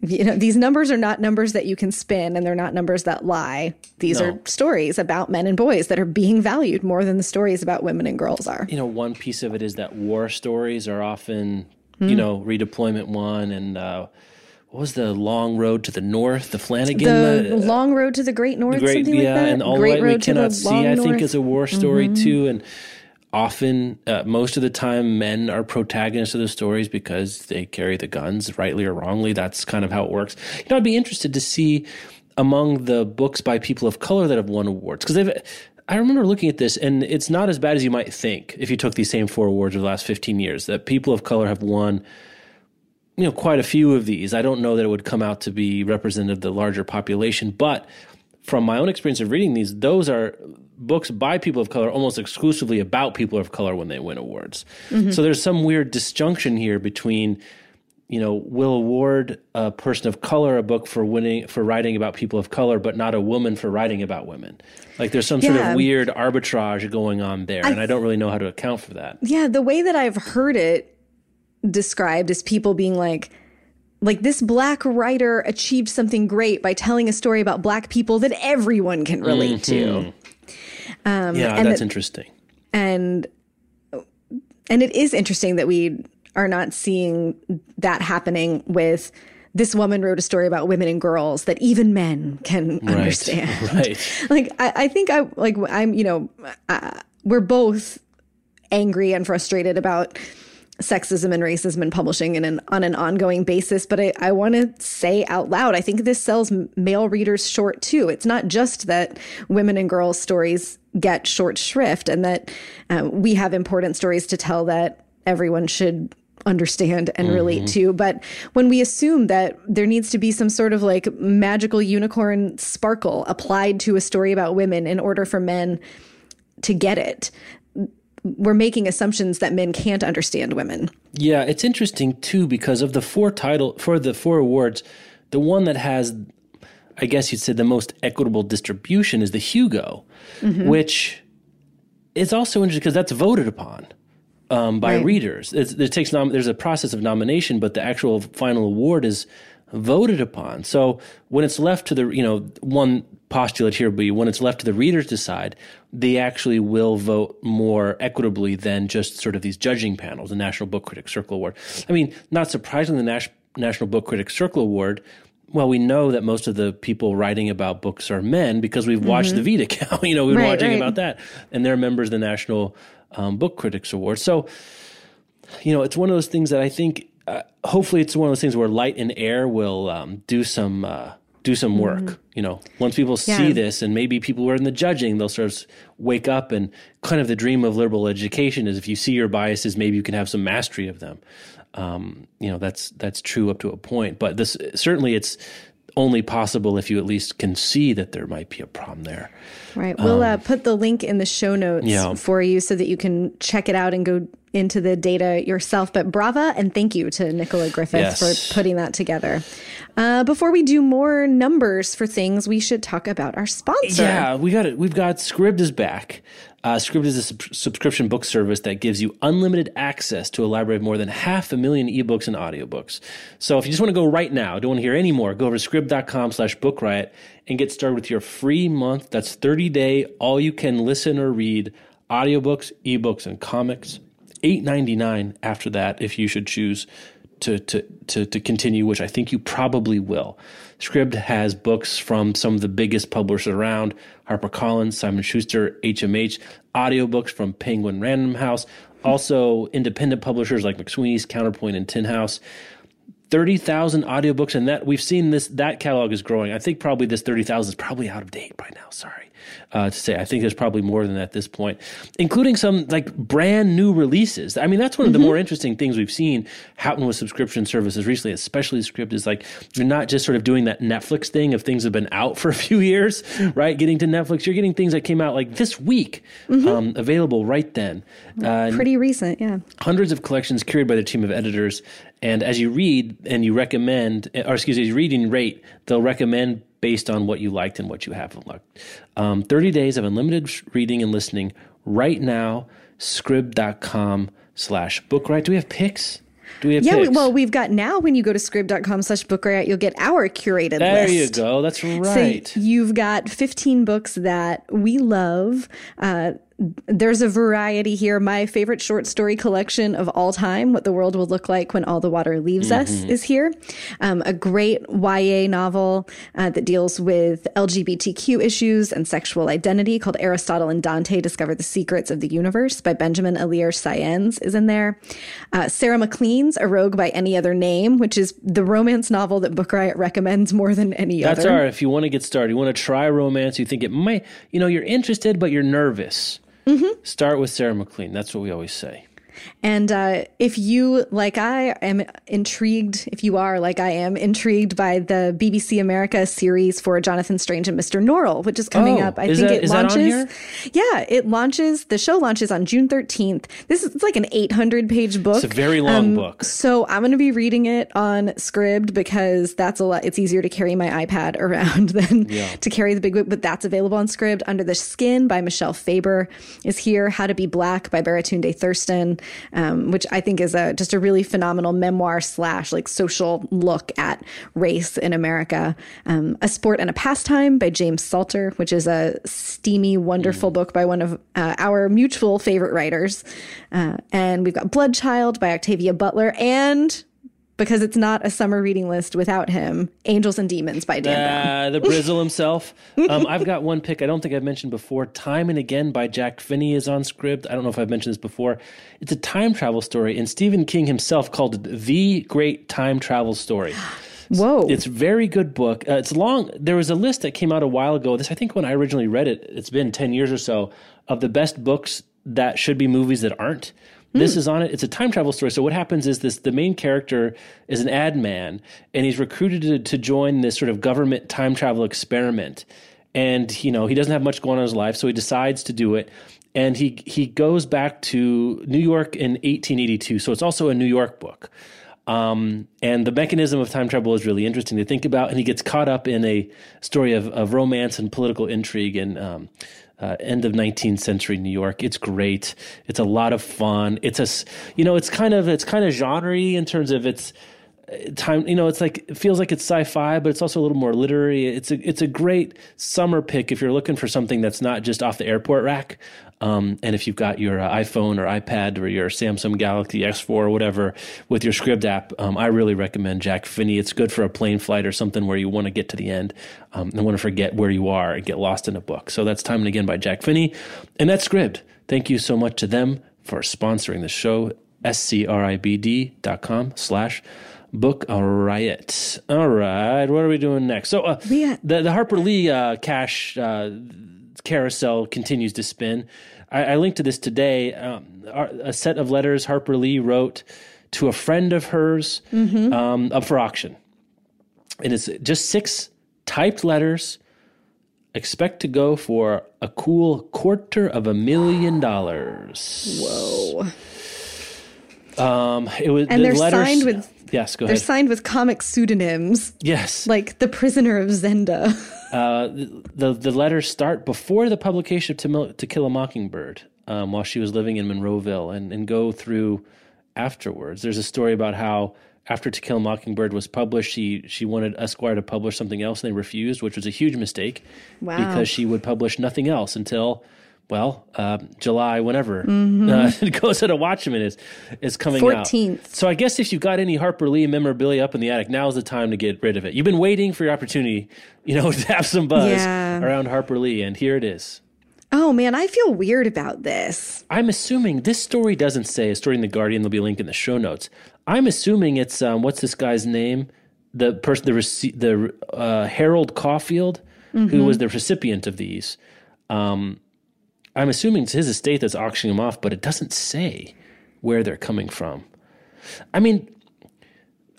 you know these numbers are not numbers that you can spin and they're not numbers that lie these No. are stories about men and boys that are being valued more than the stories about women and girls are you know, one piece of it is that war stories are often, Hmm. you know, redeployment one and uh, what was the long road to the north? The Flanagan, the uh, long road to the great north, the great, something yeah, like that. and all great right we cannot the see. I think is a war story too, and often, uh, most of the time, men are protagonists of the stories because they carry the guns, rightly or wrongly. That's kind of how it works. You know, I'd be interested to see among the books by people of color that have won awards because they've. I remember looking at this, and it's not as bad as you might think if you took these same four awards over the last 15 years. That people of color have won you know quite a few of these. I don't know that it would come out to be representative of the larger population, but from my own experience of reading these, those are books by people of color almost exclusively about people of color when they win awards. Mm-hmm. So there's some weird disjunction here between you know will award a person of color a book for winning for writing about people of color but not a woman for writing about women like there's some sort of weird arbitrage going on there and i don't really know how to account for that Yeah, the way that I've heard it described as people being like, like this black writer achieved something great by telling a story about black people that everyone can relate to. Um, yeah that's that- interesting And and it is interesting that we are not seeing that happening with this woman wrote a story about women and girls that even men can understand. right like I, I think I like I'm you know uh, we're both angry and frustrated about sexism and racism in publishing in an, on an ongoing basis but I, I want to say out loud I think this sells male readers short too. It's not just that women and girls stories get short shrift and that uh, we have important stories to tell that everyone should understand and relate to but when we assume that there needs to be some sort of like magical unicorn sparkle applied to a story about women in order for men to get it we're making assumptions that men can't understand women Yeah, it's interesting too because of the four title for the four awards, the one that has, I guess you'd say, the most equitable distribution is the Hugo, which is also interesting because that's voted upon um, by Right. readers. It's, it takes nom- there's a process of nomination, but the actual final award is voted upon. So when it's left to the you know one postulate here would be when it's left to the readers to decide, they actually will vote more equitably than just sort of these judging panels, the National Book Critics Circle Award. I mean, not surprisingly, the National Book Critics Circle Award. Well, we know that most of the people writing about books are men because we've watched the VIDA count. You know, we've been Right, watching right. about that, and they're members of the National um, Book Critics Award. So, you know, it's one of those things that I think. Uh, hopefully, it's one of those things where light and air will um, do some uh, do some work. You know, once people see Mm-hmm. This, and maybe people who are in the judging, they'll sort of wake up. And kind of the dream of liberal education is if you see your biases, maybe you can have some mastery of them. Um, you know, that's that's true up to a point, but this certainly it's only possible if you at least can see that there might be a problem there. Right. We'll uh, put the link in the show notes Um, Yeah. for you so that you can check it out and go into the data yourself. But brava and thank you to Nicola Griffith Yes. for putting that together. Uh, before we do more numbers for things, we should talk about our sponsor. Yeah, we got it. We've got Scribd is back. Uh, Scribd is a sub- subscription book service that gives you unlimited access to a library of more than half a million ebooks and audiobooks. So if you just want to go right now, don't want to hear any more, go over to scribd.com slash book riot and get started with your free month. That's 30 day, all you can listen or read audiobooks, ebooks, and comics. $8.99 after that if you should choose to, to, to, to continue, which I think you probably will. Scribd has books from some of the biggest publishers around HarperCollins, Simon Schuster, HMH, audiobooks from Penguin Random House, also independent publishers like McSweeney's, Counterpoint, and Tin House. 30,000 audiobooks and that we've seen this that catalog is growing. I think probably this 30,000 is probably out of date by now, sorry. Uh, to say I think there's probably more than that at this point, including some like brand new releases. I mean, that's one of the more interesting things we've seen happen with subscription services recently, especially Scribd is like you're not just sort of doing that Netflix thing of things have been out for a few years, right? Getting to Netflix, you're getting things that came out like this week, um, available right then. Uh, Pretty recent. Yeah. hundreds of collections curated by the team of editors. And as you read and you recommend, or excuse me, as you read and rate, they'll recommend based on what you liked and what you haven't liked. Um, 30 days of unlimited reading and listening right now, scribd.com slash book riot. Do we have picks? Do we have Yeah, we, well, we've got now when you go to scribd.com slash book riot, you'll get our curated there list. you go. That's right. So you've got 15 books that we love. Uh, there's a variety here. My favorite short story collection of all time, What the World Will Look Like When All the Water Leaves mm-hmm. Us, is here. Um, a great YA novel uh, that deals with LGBTQ issues and sexual identity called Aristotle and Dante Discover the Secrets of the Universe by Benjamin Alire Sáenz is in there. Uh, Sarah MacLean's A Rogue by Any Other Name, which is the romance novel that Book Riot recommends more than any That's other. That's all right. If you want to get started, you want to try romance, you think it might, you know, you're interested, but you're nervous Mm-hmm. Start with Sarah MacLean. That's what we always say. And uh, if you, like I, am intrigued, if you are, like I am, intrigued by the BBC America series for Jonathan Strange and Mr. Norrell, which is coming oh, up. I think that, it launches. Yeah, it launches. The show launches on June 13th. This is like an 800 page book. It's a very long um, book. So I'm going to be reading it on Scribd because that's a lot. It's easier to carry my iPad around than yeah. to carry the big book, but that's available on Scribd. Under the Skin by Michel Faber is here. How to Be Black by Baratunde Thurston um, which I think is a just a really phenomenal memoir slash like social look at race in America. Um, a Sport and a Pastime by James Salter, which is a steamy, wonderful mm. book by one of uh, our mutual favorite writers. Uh, and we've got Bloodchild by Octavia Butler and because it's not a summer reading list without him. Angels and Demons by Dan uh, Brown. the Brizzle himself. Um, I've got one pick I don't think I've mentioned before. Time and Again by Jack Finney is on Scribd. I don't know if I've mentioned this before. It's a time travel story, and Stephen King himself called it the great time travel story. Whoa. It's very good book. Uh, it's long. There was a list that came out a while ago. This, I think, when I originally read it, it's been 10 years or so, of the best books that should be movies that aren't. This mm. is on it. It's a time travel story. So what happens is this: the main character is an ad man, and he's recruited to, to join this sort of government time travel experiment. And you know he doesn't have much going on in his life, so he decides to do it. And he he goes back to New York in 1882. So it's also a New York book. Um, and the mechanism of time travel is really interesting to think about. And he gets caught up in a story of, of romance and political intrigue and um, uh, end of 19th century New York. It's great. It's a lot of fun. It's a, you know, it's kind of, it's kind of genre in terms of its uh, time, you know, it's like, it feels like it's sci-fi, but it's also a little more literary. It's a, it's a great summer pick if you're looking for something that's not just off the airport rack. Um, and if you've got your uh, iPhone or iPad or your Samsung Galaxy S4 or whatever with your Scribd app, um, I really recommend Jack Finney. It's good for a plane flight or something where you want to get to the end um, and want to forget where you are and get lost in a book. So that's Time and Again by Jack Finney. And that's Scribd. Thank you so much to them for sponsoring the show. scribd.com slash book riot. All right. What are we doing next? So uh, the, the Harper Lee uh, cash uh, carousel continues to spin. I, I linked to this today. Um, a set of letters Harper Lee wrote to a friend of hers mm-hmm. um, up for auction. And it's just six typed letters. Expect to go for a cool quarter of a million dollars. Whoa. Um, it was and the they're letters, signed with yes, go they're ahead. signed with comic pseudonyms. Yes, like the Prisoner of Zenda. Uh, the the letters start before the publication of To, to Kill a Mockingbird, um, while she was living in Monroeville, and and go through afterwards. There's a story about how after To Kill a Mockingbird was published, she she wanted Esquire to publish something else, and they refused, which was a huge mistake wow. because she would publish nothing else until well, uh, July, whenever mm-hmm. uh, Go Set a Watchman is is coming 14th. out. So I guess if you've got any Harper Lee memorabilia up in the attic, now's the time to get rid of it. You've been waiting for your opportunity, you know, to have some buzz yeah. around Harper Lee, and here it is. Oh man, I feel weird about this. I'm assuming this story doesn't say a story in the Guardian. There'll be a link in the show notes. I'm assuming it's um, what's this guy's name? The person, the rece- the uh, Harold Caulfield, mm-hmm. who was the recipient of these. Um, I'm assuming it's his estate that's auctioning them off, but it doesn't say where they're coming from. I mean,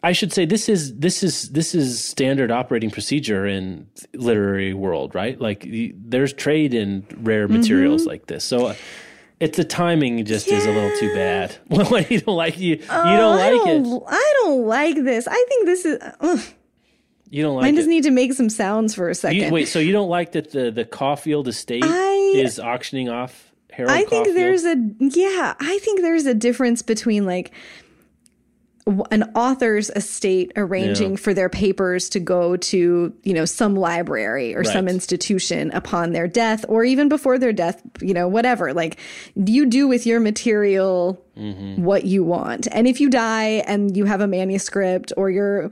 I should say this is this is this is standard operating procedure in literary world, right? Like there's trade in rare materials mm-hmm. like this. So uh, it's the timing just yeah. is a little too bad. when you don't like you, oh, you don't like I don't, it. I don't like this. I think this is. Uh, you don't like. Mine just need to make some sounds for a second. You, wait, so you don't like that the the Caulfield estate I, is auctioning off Harold? I think Caulfield? there's a yeah. I think there's a difference between like an author's estate arranging Yeah. for their papers to go to you know some library or some institution upon their death or even before their death you know whatever like you do with your material Mm-hmm. what you want and if you die and you have a manuscript or you're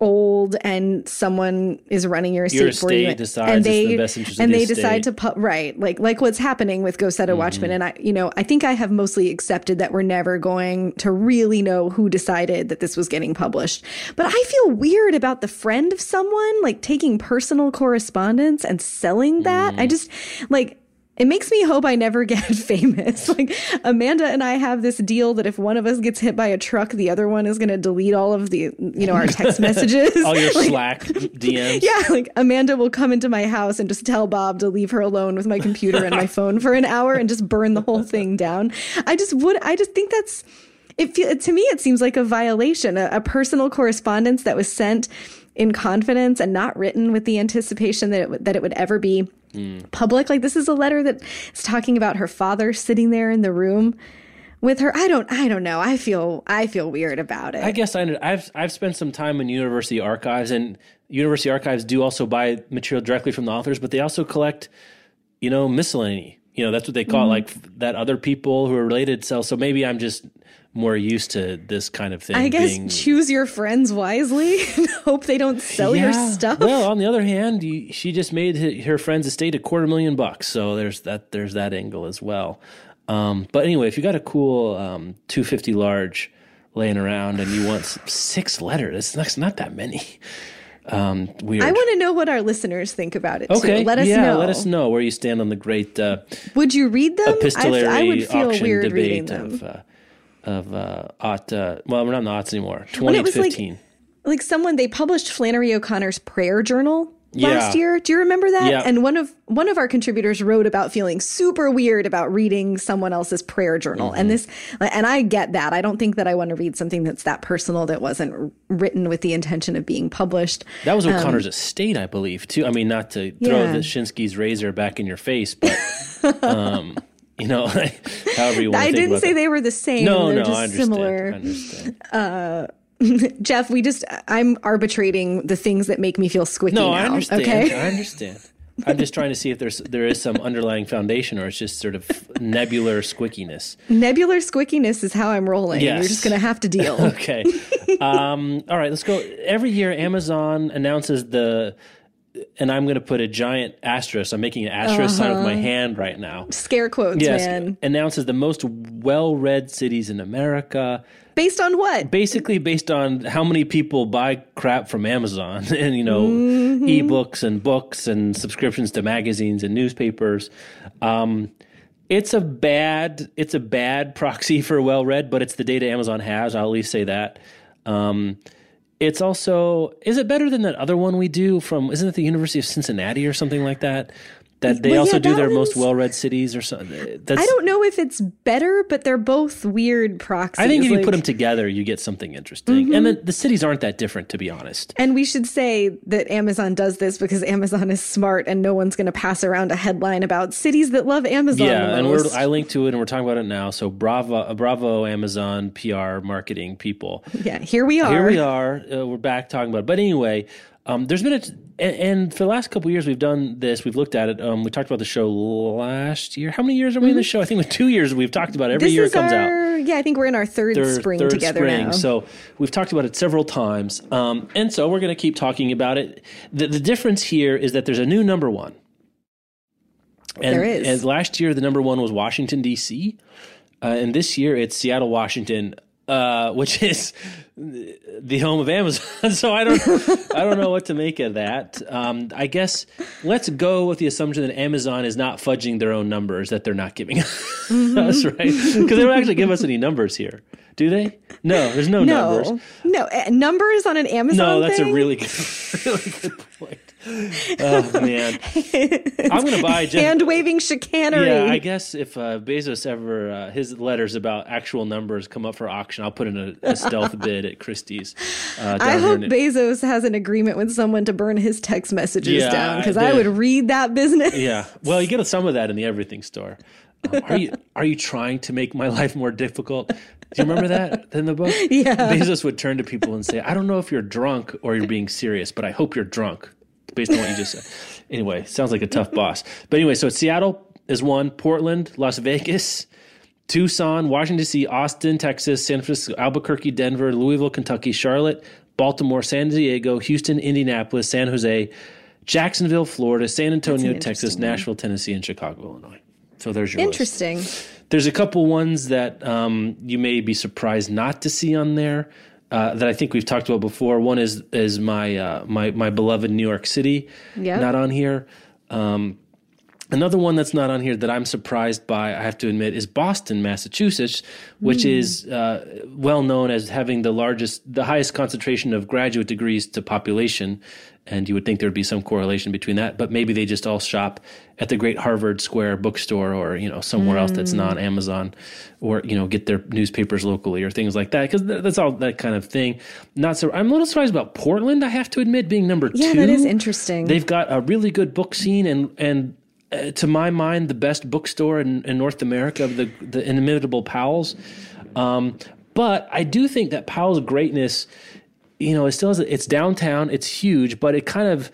old and someone is running your estate Your for you decides and they the and the they estate. decide to pu- right like like what's happening with Set a Watchman Mm-hmm. and I you know I think I have mostly accepted that we're never going to really know who decided that this was getting published but I feel weird about the friend of someone like taking personal correspondence and selling that Mm. I just like it makes me hope I never get famous. Like Amanda and I have this deal that if one of us gets hit by a truck, the other one is going to delete all of the, you know, our text messages. All your Like, Slack DMs. yeah, like Amanda will come into my house and just tell Bob to leave her alone with my computer and my phone for an hour and just burn the whole thing down. I just would, I just think that's, it feel, to me, it seems like a violation, a, a personal correspondence that was sent in confidence and not written with the anticipation that it, that it would ever be public. Like this is a letter that is talking about her father sitting there in the room with her. I don't, I don't know. I feel, I feel weird about it. I guess I, I've I've spent some time in university archives, and university archives do also buy material directly from the authors, but they also collect, you know, miscellany. You know, that's what they call Mm-hmm. it, like that other people who are related sell. So maybe I'm just more used to this kind of thing. I guess being, choose your friends wisely and hope they don't sell your stuff. Well, on the other hand, you, she just made her, her friend's estate a quarter million bucks, so there's that there's that angle as well. Um, but anyway, if you got a cool um, 250 large laying around and you want six letters, it's not, that many. Um, weird. I want to know what our listeners think about it okay, too. Let us yeah, know. let us know where you stand on the great uh, Would you read them? I, epistolary I would feel weird reading them. of uh, of uh, aught. Uh, well, we're not in the aughts anymore. It was like 2015. like someone they published Flannery O'Connor's prayer journal last Yeah. year. Do you remember that? Yeah. And one of one of our contributors wrote about feeling super weird about reading someone else's prayer journal. Mm-hmm. And this and I get that. I don't think that I want to read something that's that personal that wasn't written with the intention of being published. That was O'Connor's estate, I believe, too. I mean, not to throw Yeah. the Schinsky's razor back in your face, but um, you know, however you want to I didn't say that. they were the same. No, They're no, just I understand. similar. I understand. Jeff, we just I'm arbitrating the things that make me feel squicky No, now. I understand. Okay. I understand. I'm just trying to see if there's there is some underlying foundation, or it's just sort of nebular squickiness. Nebular squickiness is how I'm rolling. Yes. You're just gonna have to deal. Okay. um, all right, let's go. Every year, Amazon announces the, and I'm going to put a giant asterisk. I'm making an asterisk sign with my hand right now. Scare quotes, Yes, man. announces the most well-read cities in America. Based on what? basically based on how many people buy crap from Amazon and you know Mm-hmm. ebooks and books and subscriptions to magazines and newspapers. Um, it's a bad it's a bad proxy for well read, but it's the data Amazon has. I'll at least say that. Um, it's also is it better than that other one we do from isn't it the University of Cincinnati or something like that? That they Well, also yeah, do their most well read cities or something. That's, I don't know if it's better, but they're both weird proxies. I think if you put them together, you get something interesting. And the, the cities aren't that different, to be honest. And we should say that Amazon does this because Amazon is smart and no one's going to pass around a headline about cities that love Amazon. Yeah, and we're. I linked to it, and we're talking about it now. So bravo, uh, bravo, Amazon PR marketing people. yeah, here we are. Here we are. Uh, we're back talking about it. But anyway, um, there's been a, and, and for the last couple of years we've done this. We've looked at it. Um, we talked about the show last year. How many years are we in the show? I think with two years we've talked about it. every Mm-hmm. This year it comes out. Yeah, I think we're in our third, third spring third together spring. now. So we've talked about it several times, um, and so we're going to keep talking about it. The, the difference here is that there's a new number one. And, There is. And last year the number one was Washington D.C., uh, and this year it's Seattle, Washington. Uh, which is the home of Amazon, so I don't, I don't know what to make of that. Um, I guess let's go with the assumption that Amazon is not fudging their own numbers that they're not giving Mm-hmm. us, right? Because they don't actually give us any numbers here, do they? No, there's no, numbers. no, no uh, numbers on an Amazon. No, that's thing? a really good, really good point. Oh man, I'm gonna buy Jeff- hand waving chicanery. Yeah, I guess if uh, Bezos ever uh, his letters about actual numbers come up for auction, I'll put in a, a stealth bid at Christie's. Uh, I hope in- Bezos has an agreement with someone to burn his text messages Yeah, down because I I would read that business. Yeah, well, you get some of that in the everything store. Um, are you are you trying to make my life more difficult? Do you remember that in the book? Yeah. Bezos would turn to people and say, "I don't know if you're drunk or you're being serious, but I hope you're drunk." Based on what you just said. Anyway, sounds like a tough boss. But anyway, so Seattle is one, Portland, Las Vegas, Tucson, Washington D.C., Austin, Texas, San Francisco, Albuquerque, Denver, Louisville, Kentucky, Charlotte, Baltimore, San Diego, Houston, Indianapolis, San Jose, Jacksonville, Florida, San Antonio, an Texas. Nashville, Tennessee, and Chicago, Illinois. So there's your list. Interesting. There's a couple ones that um, you may be surprised not to see on there uh, that I think we've talked about before. One is is my uh, my my beloved New York City, Yep. not on here. Um, another one that's not on here that I'm surprised by, I have to admit, is Boston, Massachusetts, which is uh, well known as having the largest, the highest concentration of graduate degrees to population. And you would think there would be some correlation between that, but maybe they just all shop at the great Harvard Square bookstore or you know somewhere else that's non Amazon, or you know get their newspapers locally or things like that because that's all that kind of thing. Not so. I'm a little surprised about Portland. I have to admit, being number Yeah, two. that is interesting. They've got a really good book scene and and uh, to my mind the best bookstore in, in North America the the inimitable Powell's. Um, but I do think that Powell's greatness, you know, it still has, it's downtown, it's huge, but it kind of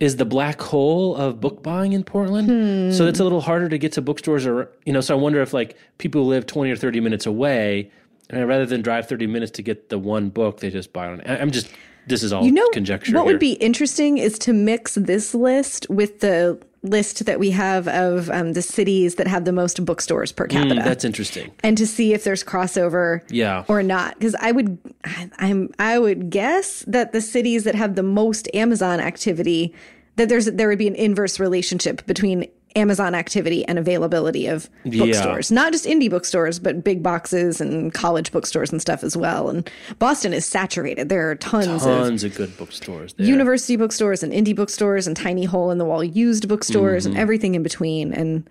is the black hole of book buying in Portland. Hmm. So it's a little harder to get to bookstores or you know, so I wonder if like people who live 20 or 30 minutes away and rather than drive 30 minutes to get the one book, they just buy on. I'm just this is all You know, conjecture. what here. would be interesting is to mix this list with the list that we have of um, the cities that have the most bookstores per capita. Mm, that's interesting. and to see if there's crossover Yeah. or not because i would I- i'm i would guess that the cities that have the most amazon activity that there's there would be an inverse relationship between amazon activity and availability of Yeah. bookstores not just indie bookstores but big boxes and college bookstores and stuff as well and boston is saturated there are tons, of of good bookstores there. university bookstores and indie bookstores and tiny hole in the wall used bookstores Mm-hmm. and everything in between and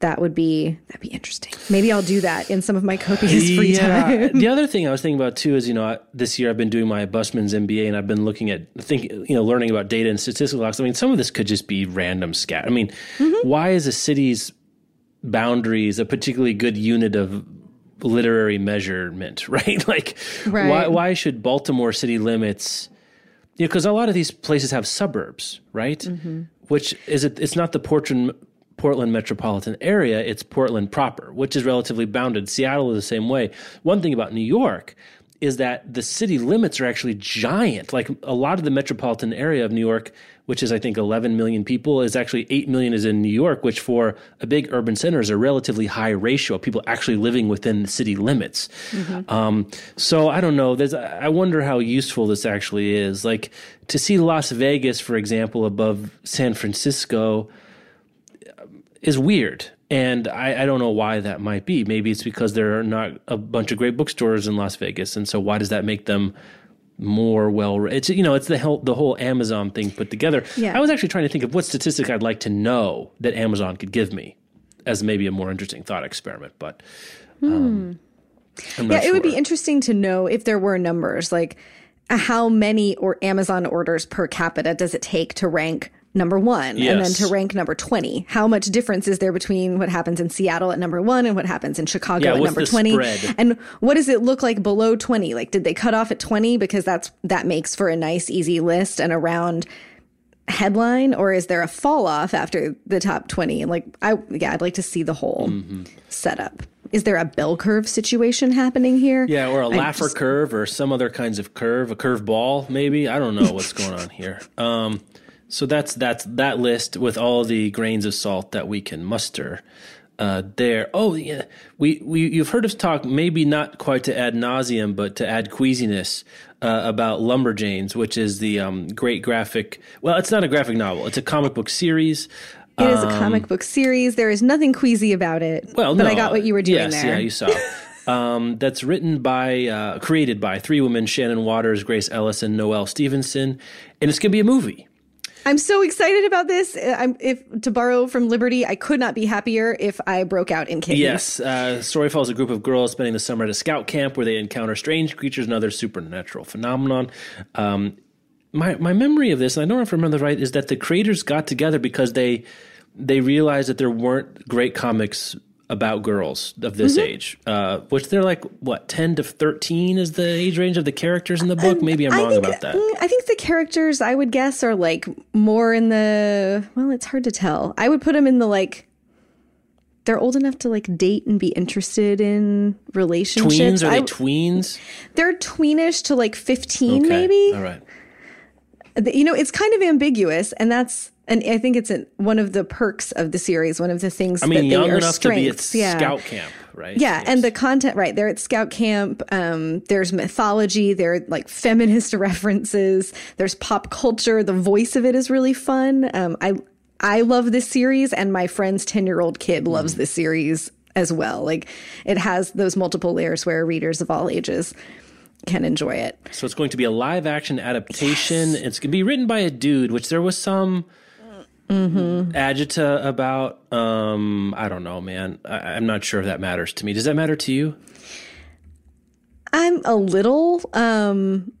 that would be that'd be interesting maybe i'll do that in some of my copious free time the other thing I was thinking about too is you know I- this year I've been doing my Busman's MBA and I've been looking at think you know learning about data and statistical logs. I mean some of this could just be random scat. I mean Mm-hmm. why is a city's boundaries a particularly good unit of literary measurement, right? like why Right. why should Baltimore city limits yeah, because a lot of these places have suburbs, right? Mm-hmm. Which is it? It's not the Portland Portland metropolitan area; it's Portland proper, which is relatively bounded. Seattle is the same way. One thing about New York is that the city limits are actually giant. Like a lot of the metropolitan area of New York, which is I think 11 million people, is actually 8 million is in New York, which for a big urban center is a relatively high ratio of people actually living within the city limits. Um, so I don't know. There's, I wonder how useful this actually is. Like to see Las Vegas, for example, above San Francisco is weird. And I, I don't know why that might be. Maybe it's because there are not a bunch of great bookstores in Las Vegas, and so why does that make them more well? It's you know it's the whole the whole Amazon thing put together. Yeah. I was actually trying to think of what statistic I'd like to know that Amazon could give me as maybe a more interesting thought experiment, but um, I'm yeah not it would be interesting to know if there were numbers like uh, how many or amazon orders per capita does it take to rank number one and then to rank number 20 how much difference is there between what happens in seattle at number one and what happens in chicago Yeah, at number 20 spread? and what does it look like below 20 like did they cut off at 20 because that's that makes for a nice easy list and a round headline or is there a fall off after the top 20 and like i yeah i'd like to see the whole Mm-hmm. setup is there a bell curve situation happening here Yeah, or a I Laffer just- curve, or some other kinds of curve, a curve ball, maybe. I don't know what's going on here. Um, so that's that's that list with all the grains of salt that we can muster. Uh, there. Oh, yeah. We, we you've heard us talk, maybe not quite to ad nauseum, but to add queasiness uh, about Lumberjanes, which is the um, great graphic. Well, it's not a graphic novel; it's a comic book series. It is a comic book series. There is nothing queasy about it. Um, Well, but no. I got what you were doing yes, there. Yeah, you saw. um, that's written by, uh, created by three women: Shannon Watters, Grace Ellis, and Noelle Stevenson, and it's going to be a movie. I'm so excited about this. Uh, I'm if to borrow from Liberty, I could not be happier if I broke out in kitties. Yes, uh, story follows a group of girls spending the summer at a scout camp where they encounter strange creatures and other supernatural phenomenon. Um, my my memory of this, and I don't know if I remember right, is that the creators got together because they they realized that there weren't great comics about girls of this mm-hmm. age, uh, which they're like what ten to thirteen is the age range of the characters in the book. Maybe I'm wrong think, about that. Mm, I think the characters I would guess are like more in the well, it's hard to tell. I would put them in the like. They're old enough to like date and be interested in relationships. Tweens are they I, tweens? They're tweenish to like fifteen, okay. maybe. All right. You know, it's kind of ambiguous, and that's and I think it's one of the perks of the series. One of the things I mean, that young they are enough strengths. to be at yeah. scout camp, right? Yeah, yes. and the content, right? They're at scout camp. Um, there's mythology. There are like feminist references. There's pop culture. The voice of it is really fun. Um, I I love this series, and my friend's ten year old kid loves mm. this series as well. Like it has those multiple layers where readers of all ages can enjoy it. So it's going to be a live action adaptation. Yes. It's going to be written by a dude, which there was some mm-hmm. agita about. Um, I don't know, man. I, am not sure if that matters to me. Does that matter to you? I'm a little. Um,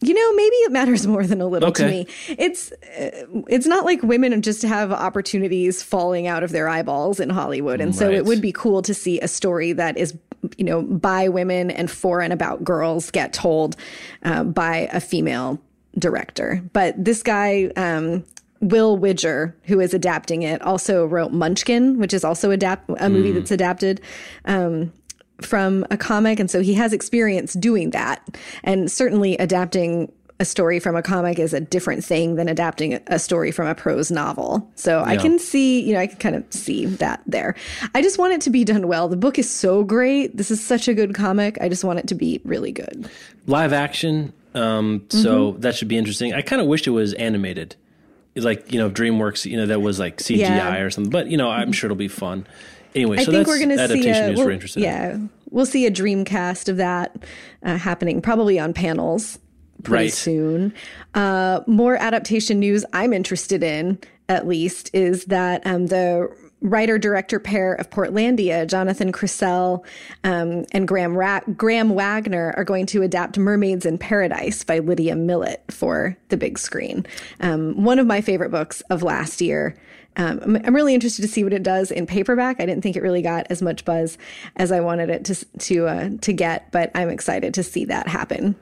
you know, maybe it matters more than a little okay. to me. It's uh, it's not like women just have opportunities falling out of their eyeballs in Hollywood, and right. so it would be cool to see a story that is you know by women and for and about girls get told uh, by a female director. But this guy, um, Will Widger, who is adapting it, also wrote Munchkin, which is also adapt a movie mm. that's adapted um, from a comic, and so he has experience doing that, and certainly adapting a story from a comic is a different thing than adapting a story from a prose novel. So yeah. I can see, you know, I can kind of see that there. I just want it to be done well. The book is so great. This is such a good comic. I just want it to be really good. Live action um, so mm-hmm. that should be interesting. I kind of wish it was animated, like you know DreamWorks, you know that was like CGI yeah. or something. But you know, I'm sure it'll be fun. Anyway, I so think we're going to see a, we'll, yeah, in. we'll see a Dreamcast of that uh, happening probably on panels pretty right. soon. Uh, more adaptation news I'm interested in, at least, is that um, the writer director pair of Portlandia, Jonathan Krisel um, and Graham, Ra- Graham Wagner, are going to adapt Mermaids in Paradise by Lydia Millet for the big screen. Um, one of my favorite books of last year. Um, I'm, I'm, really interested to see what it does in paperback. I didn't think it really got as much buzz as I wanted it to to uh, to get, but I'm excited to see that happen.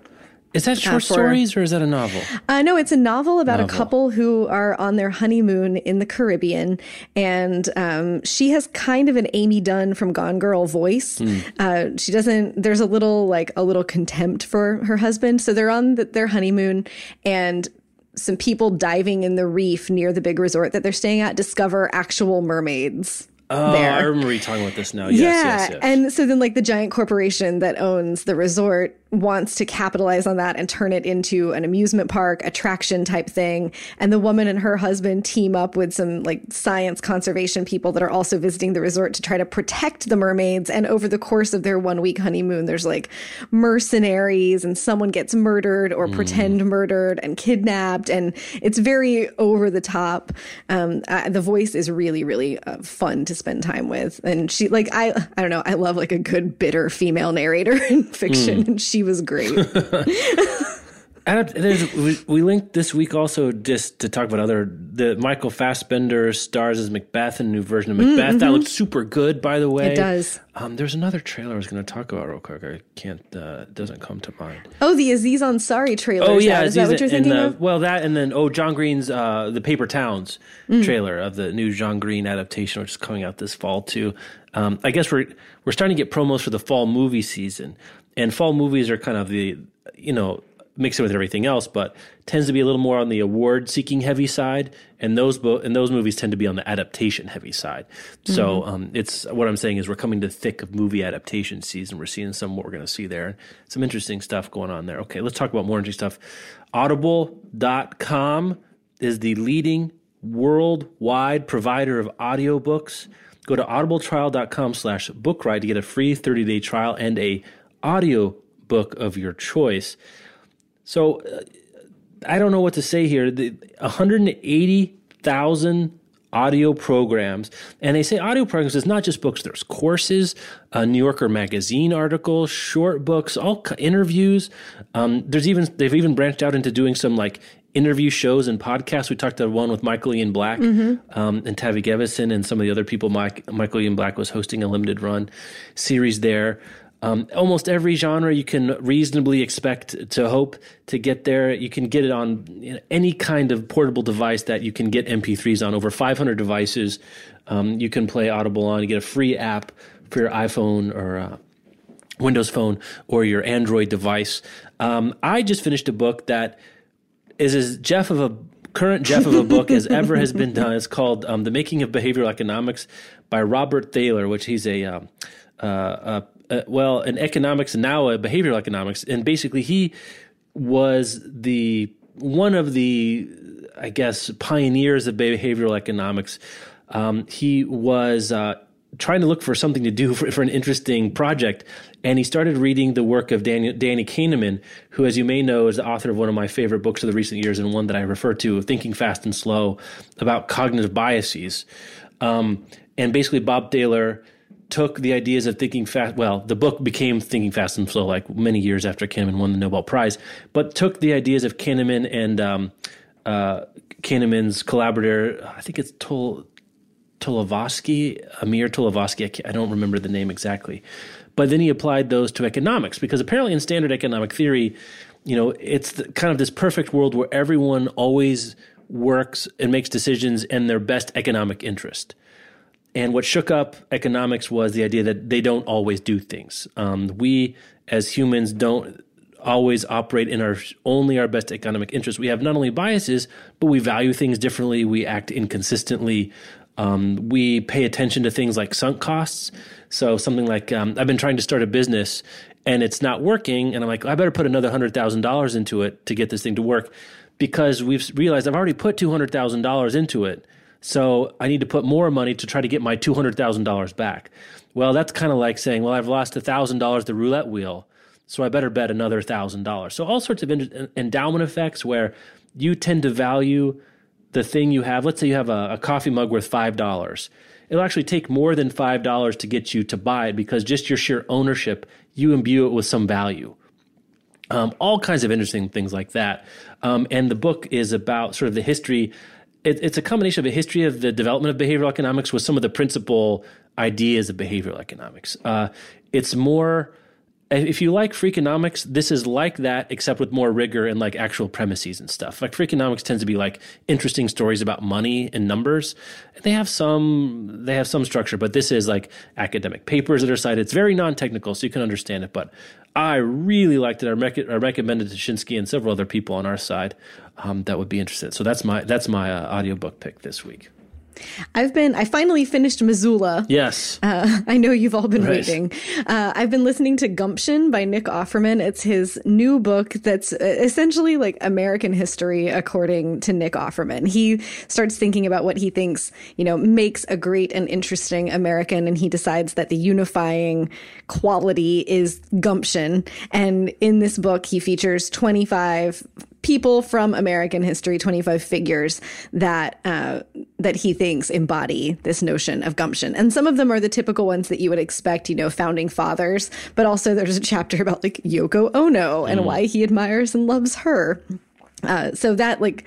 Is that short uh, for, stories or is that a novel? Uh, no, it's a novel about novel. a couple who are on their honeymoon in the Caribbean. And um, she has kind of an Amy Dunne from Gone Girl voice. Mm. Uh, she doesn't, there's a little, like, a little contempt for her husband. So they're on the, their honeymoon and some people diving in the reef near the big resort that they're staying at discover actual mermaids Oh, there. I remember you talking about this now. Yes, yeah. Yes, yes. And so then, like, the giant corporation that owns the resort wants to capitalize on that and turn it into an amusement park attraction type thing. And the woman and her husband team up with some like science conservation people that are also visiting the resort to try to protect the mermaids. And over the course of their one week honeymoon, there's like mercenaries and someone gets murdered or mm. pretend murdered and kidnapped. And it's very over the top. Um, uh, the voice is really, really uh, fun to spend time with. And she, like, I, I don't know, I love like a good, bitter female narrator in fiction. Mm. And she was great. we, we, linked this week also just to talk about other the Michael Fassbender stars as Macbeth in a new version of Macbeth. Mm, mm-hmm. That looks super good, by the way. It does. Um, there's another trailer I was going to talk about real quick. I can't. Uh, doesn't come to mind. Oh, the Aziz Ansari trailer. Oh yeah, is that what you're thinking the, of? Well, that and then oh, John Green's uh, the Paper Towns mm. trailer of the new John Green adaptation, which is coming out this fall too. Um, I guess we're we're starting to get promos for the fall movie season and fall movies are kind of the you know mix it with everything else, but tends to be a little more on the award seeking heavy side, and those bo- and those movies tend to be on the adaptation heavy side. Mm-hmm. So um, it's what I'm saying is we're coming to thick of movie adaptation season. We're seeing some what we're going to see there, some interesting stuff going on there. Okay, let's talk about more interesting stuff. Audible.com is the leading worldwide provider of audiobooks. Go to audibletrial.com slash bookriot to get a free 30-day trial and a audio book of your choice. So, uh, I don't know what to say here. The 180,000 audio programs. And they say audio programs is not just books, there's courses, a New Yorker magazine article, short books, all interviews. Um, there's even, they've even branched out into doing some like interview shows and podcasts. We talked to one with Michael Ian Black mm-hmm. um, and Tavi Gevinson and some of the other people. Mike, Michael Ian Black was hosting a limited run series there. Um, almost every genre you can reasonably expect to hope to get there. You can get it on you know, any kind of portable device that you can get MP3s on. Over 500 devices um, you can play Audible on. You get a free app for your iPhone or uh, Windows Phone or your Android device. Um, I just finished a book that is as Jeff of a current Jeff of a book as ever has been done. It's called um, "The Making of Behavioral Economics" by Robert Thaler, which he's a um, uh, uh, well, in economics and now a behavioral economics, and basically he was the one of the, I guess, pioneers of behavioral economics. Um, he was uh, trying to look for something to do for, for, an interesting project, and he started reading the work of Danny, Danny Kahneman, who, as you may know, is the author of one of my favorite books of the recent years and one that I refer to, Thinking Fast and Slow, about cognitive biases. Um, and basically, Bob Thaler took the ideas of thinking fast. Well, the book became Thinking Fast and Slow like many years after Kahneman won the Nobel Prize, but took the ideas of Kahneman and um, uh, Kahneman's collaborator. I think it's Tol Tolovsky, Amir Tolovsky. I, I don't remember the name exactly, but then he applied those to economics because apparently in standard economic theory, you know, it's the, kind of this perfect world where everyone always works and makes decisions in their best economic interest. And what shook up economics was the idea that they don't always do things. Um, we as humans don't always operate in our only our best economic interest. We have not only biases, but we value things differently. We act inconsistently. Um, we pay attention to things like sunk costs. So something like um, I've been trying to start a business and it's not working, and I'm like, I better put another hundred thousand dollars into it to get this thing to work, because we've realized I've already put two hundred thousand dollars into it so I need to put more money to try to get my $200,000 back. Well, that's kind of like saying, well, I've lost $1,000 the roulette wheel, so I better bet another $1,000. So all sorts of endowment effects where you tend to value the thing you have. Let's say you have a, a coffee mug worth $5. It'll actually take more than $5 to get you to buy it because just your sheer ownership, you imbue it with some value. Um, all kinds of interesting things like that. Um, and the book is about sort of the history it, it's a combination of a history of the development of behavioral economics with some of the principal ideas of behavioral economics. Uh, it's more if you like Freakonomics, this is like that, except with more rigor and like actual premises and stuff. Like Freakonomics tends to be like interesting stories about money and numbers. They have some they have some structure, but this is like academic papers that are cited. It's very non-technical, so you can understand it. But I really liked it. I, rec- I recommended to Schinsky and several other people on our side um, that would be interested. So that's my that's my uh, audiobook pick this week. I've been, I finally finished Missoula. Yes. Uh, I know you've all been right. waiting. Uh, I've been listening to Gumption by Nick Offerman. It's his new book that's uh, essentially like American history according to Nick Offerman. He starts thinking about what he thinks, you know, makes a great and interesting American, and he decides that the unifying quality is gumption. And in this book, he features 25 people from American history, 25 figures that uh, that he thinks embody this notion of gumption. And some of them are the typical ones that you would expect, you know, founding fathers, but also there's a chapter about like Yoko Ono and mm. why he admires and loves her. Uh, so that like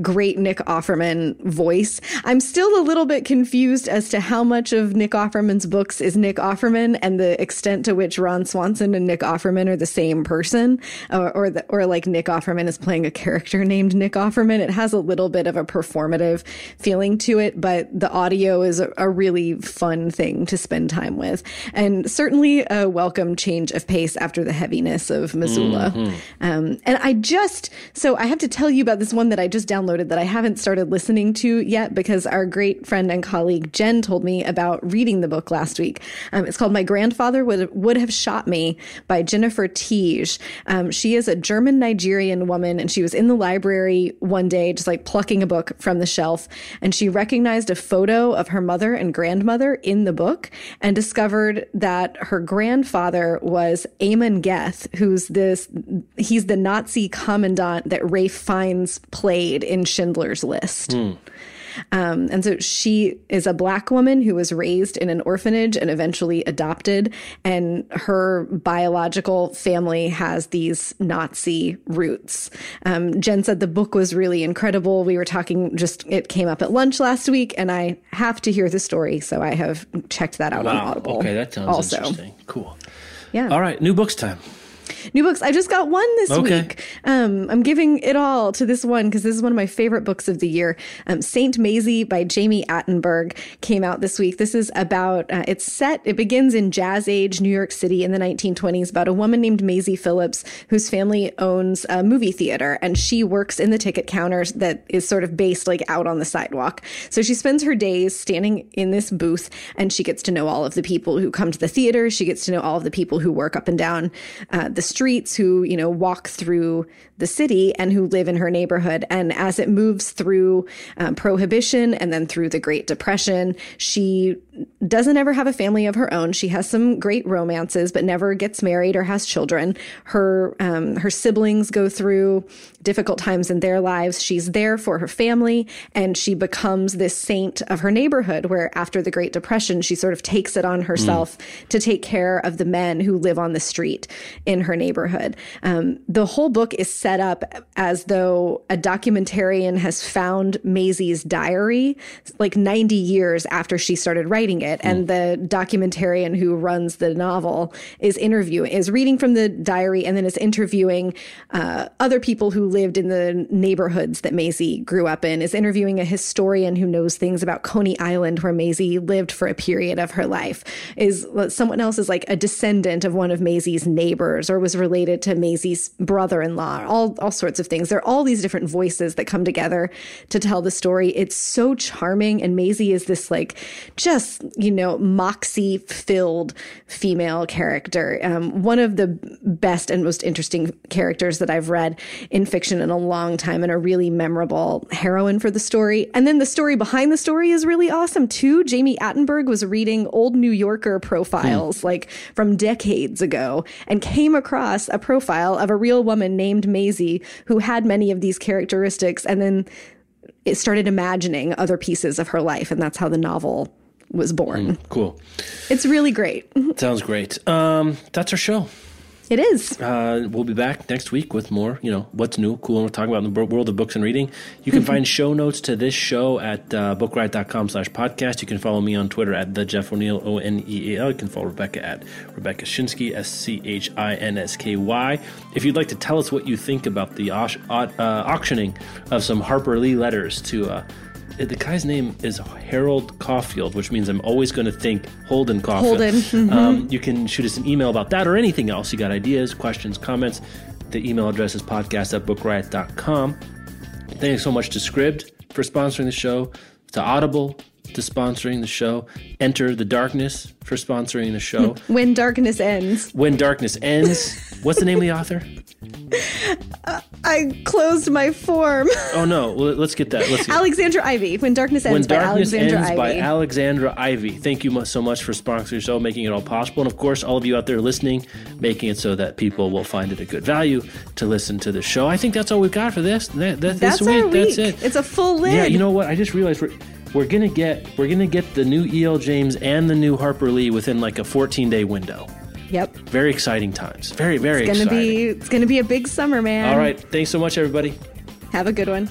great Nick Offerman voice. I'm still a little bit confused as to how much of Nick Offerman's books is Nick Offerman and the extent to which Ron Swanson and Nick Offerman are the same person, or or, the, or like Nick Offerman is playing a character named Nick Offerman. It has a little bit of a performative feeling to it, but the audio is a, a really fun thing to spend time with, and certainly a welcome change of pace after the heaviness of Missoula. Mm-hmm. Um, and I just so I have to tell you about this one that I just downloaded downloaded that I haven't started listening to yet because our great friend and colleague Jen told me about reading the book last week. Um, it's called My Grandfather Would, Would Have Shot Me by Jennifer Teege. Um, she is a German Nigerian woman and she was in the library one day, just like plucking a book from the shelf. And she recognized a photo of her mother and grandmother in the book and discovered that her grandfather was Amon Goeth, who's this, he's the Nazi commandant that Ralph Fiennes played in Schindler's List. Mm. Um, and so she is a black woman who was raised in an orphanage and eventually adopted. And her biological family has these Nazi roots. Um, Jen said the book was really incredible. We were talking, just it came up at lunch last week, and I have to hear the story. So I have checked that out wow. on Audible. Okay, that sounds also. interesting. Cool. Yeah. All right, new books time. New books. I just got one this okay. week. Um, I'm giving it all to this one because this is one of my favorite books of the year. Um, Saint Mazie by Jami Attenberg came out this week. This is about, uh, it's set, it begins in Jazz Age, New York City in the 1920s about a woman named Mazie Phillips whose family owns a movie theater and she works in the ticket counters that is sort of based like out on the sidewalk. So she spends her days standing in this booth and she gets to know all of the people who come to the theater. She gets to know all of the people who work up and down uh, the streets who, you know, walk through the city and who live in her neighborhood. And as it moves through um, prohibition and then through the Great Depression, she doesn't ever have a family of her own. She has some great romances, but never gets married or has children. Her um, her siblings go through difficult times in their lives. She's there for her family, and she becomes this saint of her neighborhood. Where after the Great Depression, she sort of takes it on herself mm. to take care of the men who live on the street in her neighborhood. Um, the whole book is set up as though a documentarian has found Mazie's diary like 90 years after she started writing it, mm. and the documentarian who runs the novel is interviewing, is reading from the diary, and then is interviewing uh, other people who lived in the neighborhoods that Mazie grew up in, is interviewing a historian who knows things about Coney Island, where Mazie lived for a period of her life. Is someone else is like a descendant of one of Mazie's neighbors or was related to Mazie's brother-in-law, all all sorts of things. There are all these different voices that come together to tell the story. It's so charming, and Mazie is this like just you know moxie filled female character. Um, one of the best and most interesting characters that I've read in fiction in a long time, and a really memorable heroine for the story. And then the story behind the story is really awesome too. Jami Attenberg was reading old New Yorker profiles hmm. like from decades ago and came across a profile of a real woman named Mazie who had many of these characteristics and then it started imagining other pieces of her life and that's how the novel was born. Mm, cool. It's really great. Sounds great. Um, that's our show. It is. Uh, we'll be back next week with more, you know, what's new, cool, and we're talking about in the world of books and reading. You can find show notes to this show at uh, bookriot.com slash podcast. You can follow me on Twitter at the Jeff O'Neal, O-N-E-A-L. You can follow Rebecca at Rebecca Schinsky, S-C-H-I-N-S-K-Y. If you'd like to tell us what you think about the uh, auctioning of some Harper Lee letters to uh, the guy's name is Harold Caulfield, which means I'm always going to think Holden Caulfield. Holden. Mm-hmm. Um, you can shoot us an email about that or anything else. You got ideas, questions, comments. The email address is podcast at bookriot.com. Thanks so much to Scribd for sponsoring the show, to Audible to sponsoring the show, Enter the Darkness for sponsoring the show. when Darkness Ends. When Darkness Ends. What's the name of the author? Uh, I closed my form. oh no! Well, let's get that. Let's Alexandra Ivy. When darkness ends when by darkness Alexandra ends Ivy. by Alexandra Ivy. Thank you so much for sponsoring the show, making it all possible, and of course, all of you out there listening, making it so that people will find it a good value to listen to the show. I think that's all we've got for this. That, that, that's this week. Our week. That's it. It's a full lid. Yeah. You know what? I just realized we're we're gonna get we're gonna get the new E.L. James and the new Harper Lee within like a 14 day window. Yep. Very exciting times. Very, very it's gonna exciting. Be, it's going to be a big summer, man. All right. Thanks so much, everybody. Have a good one.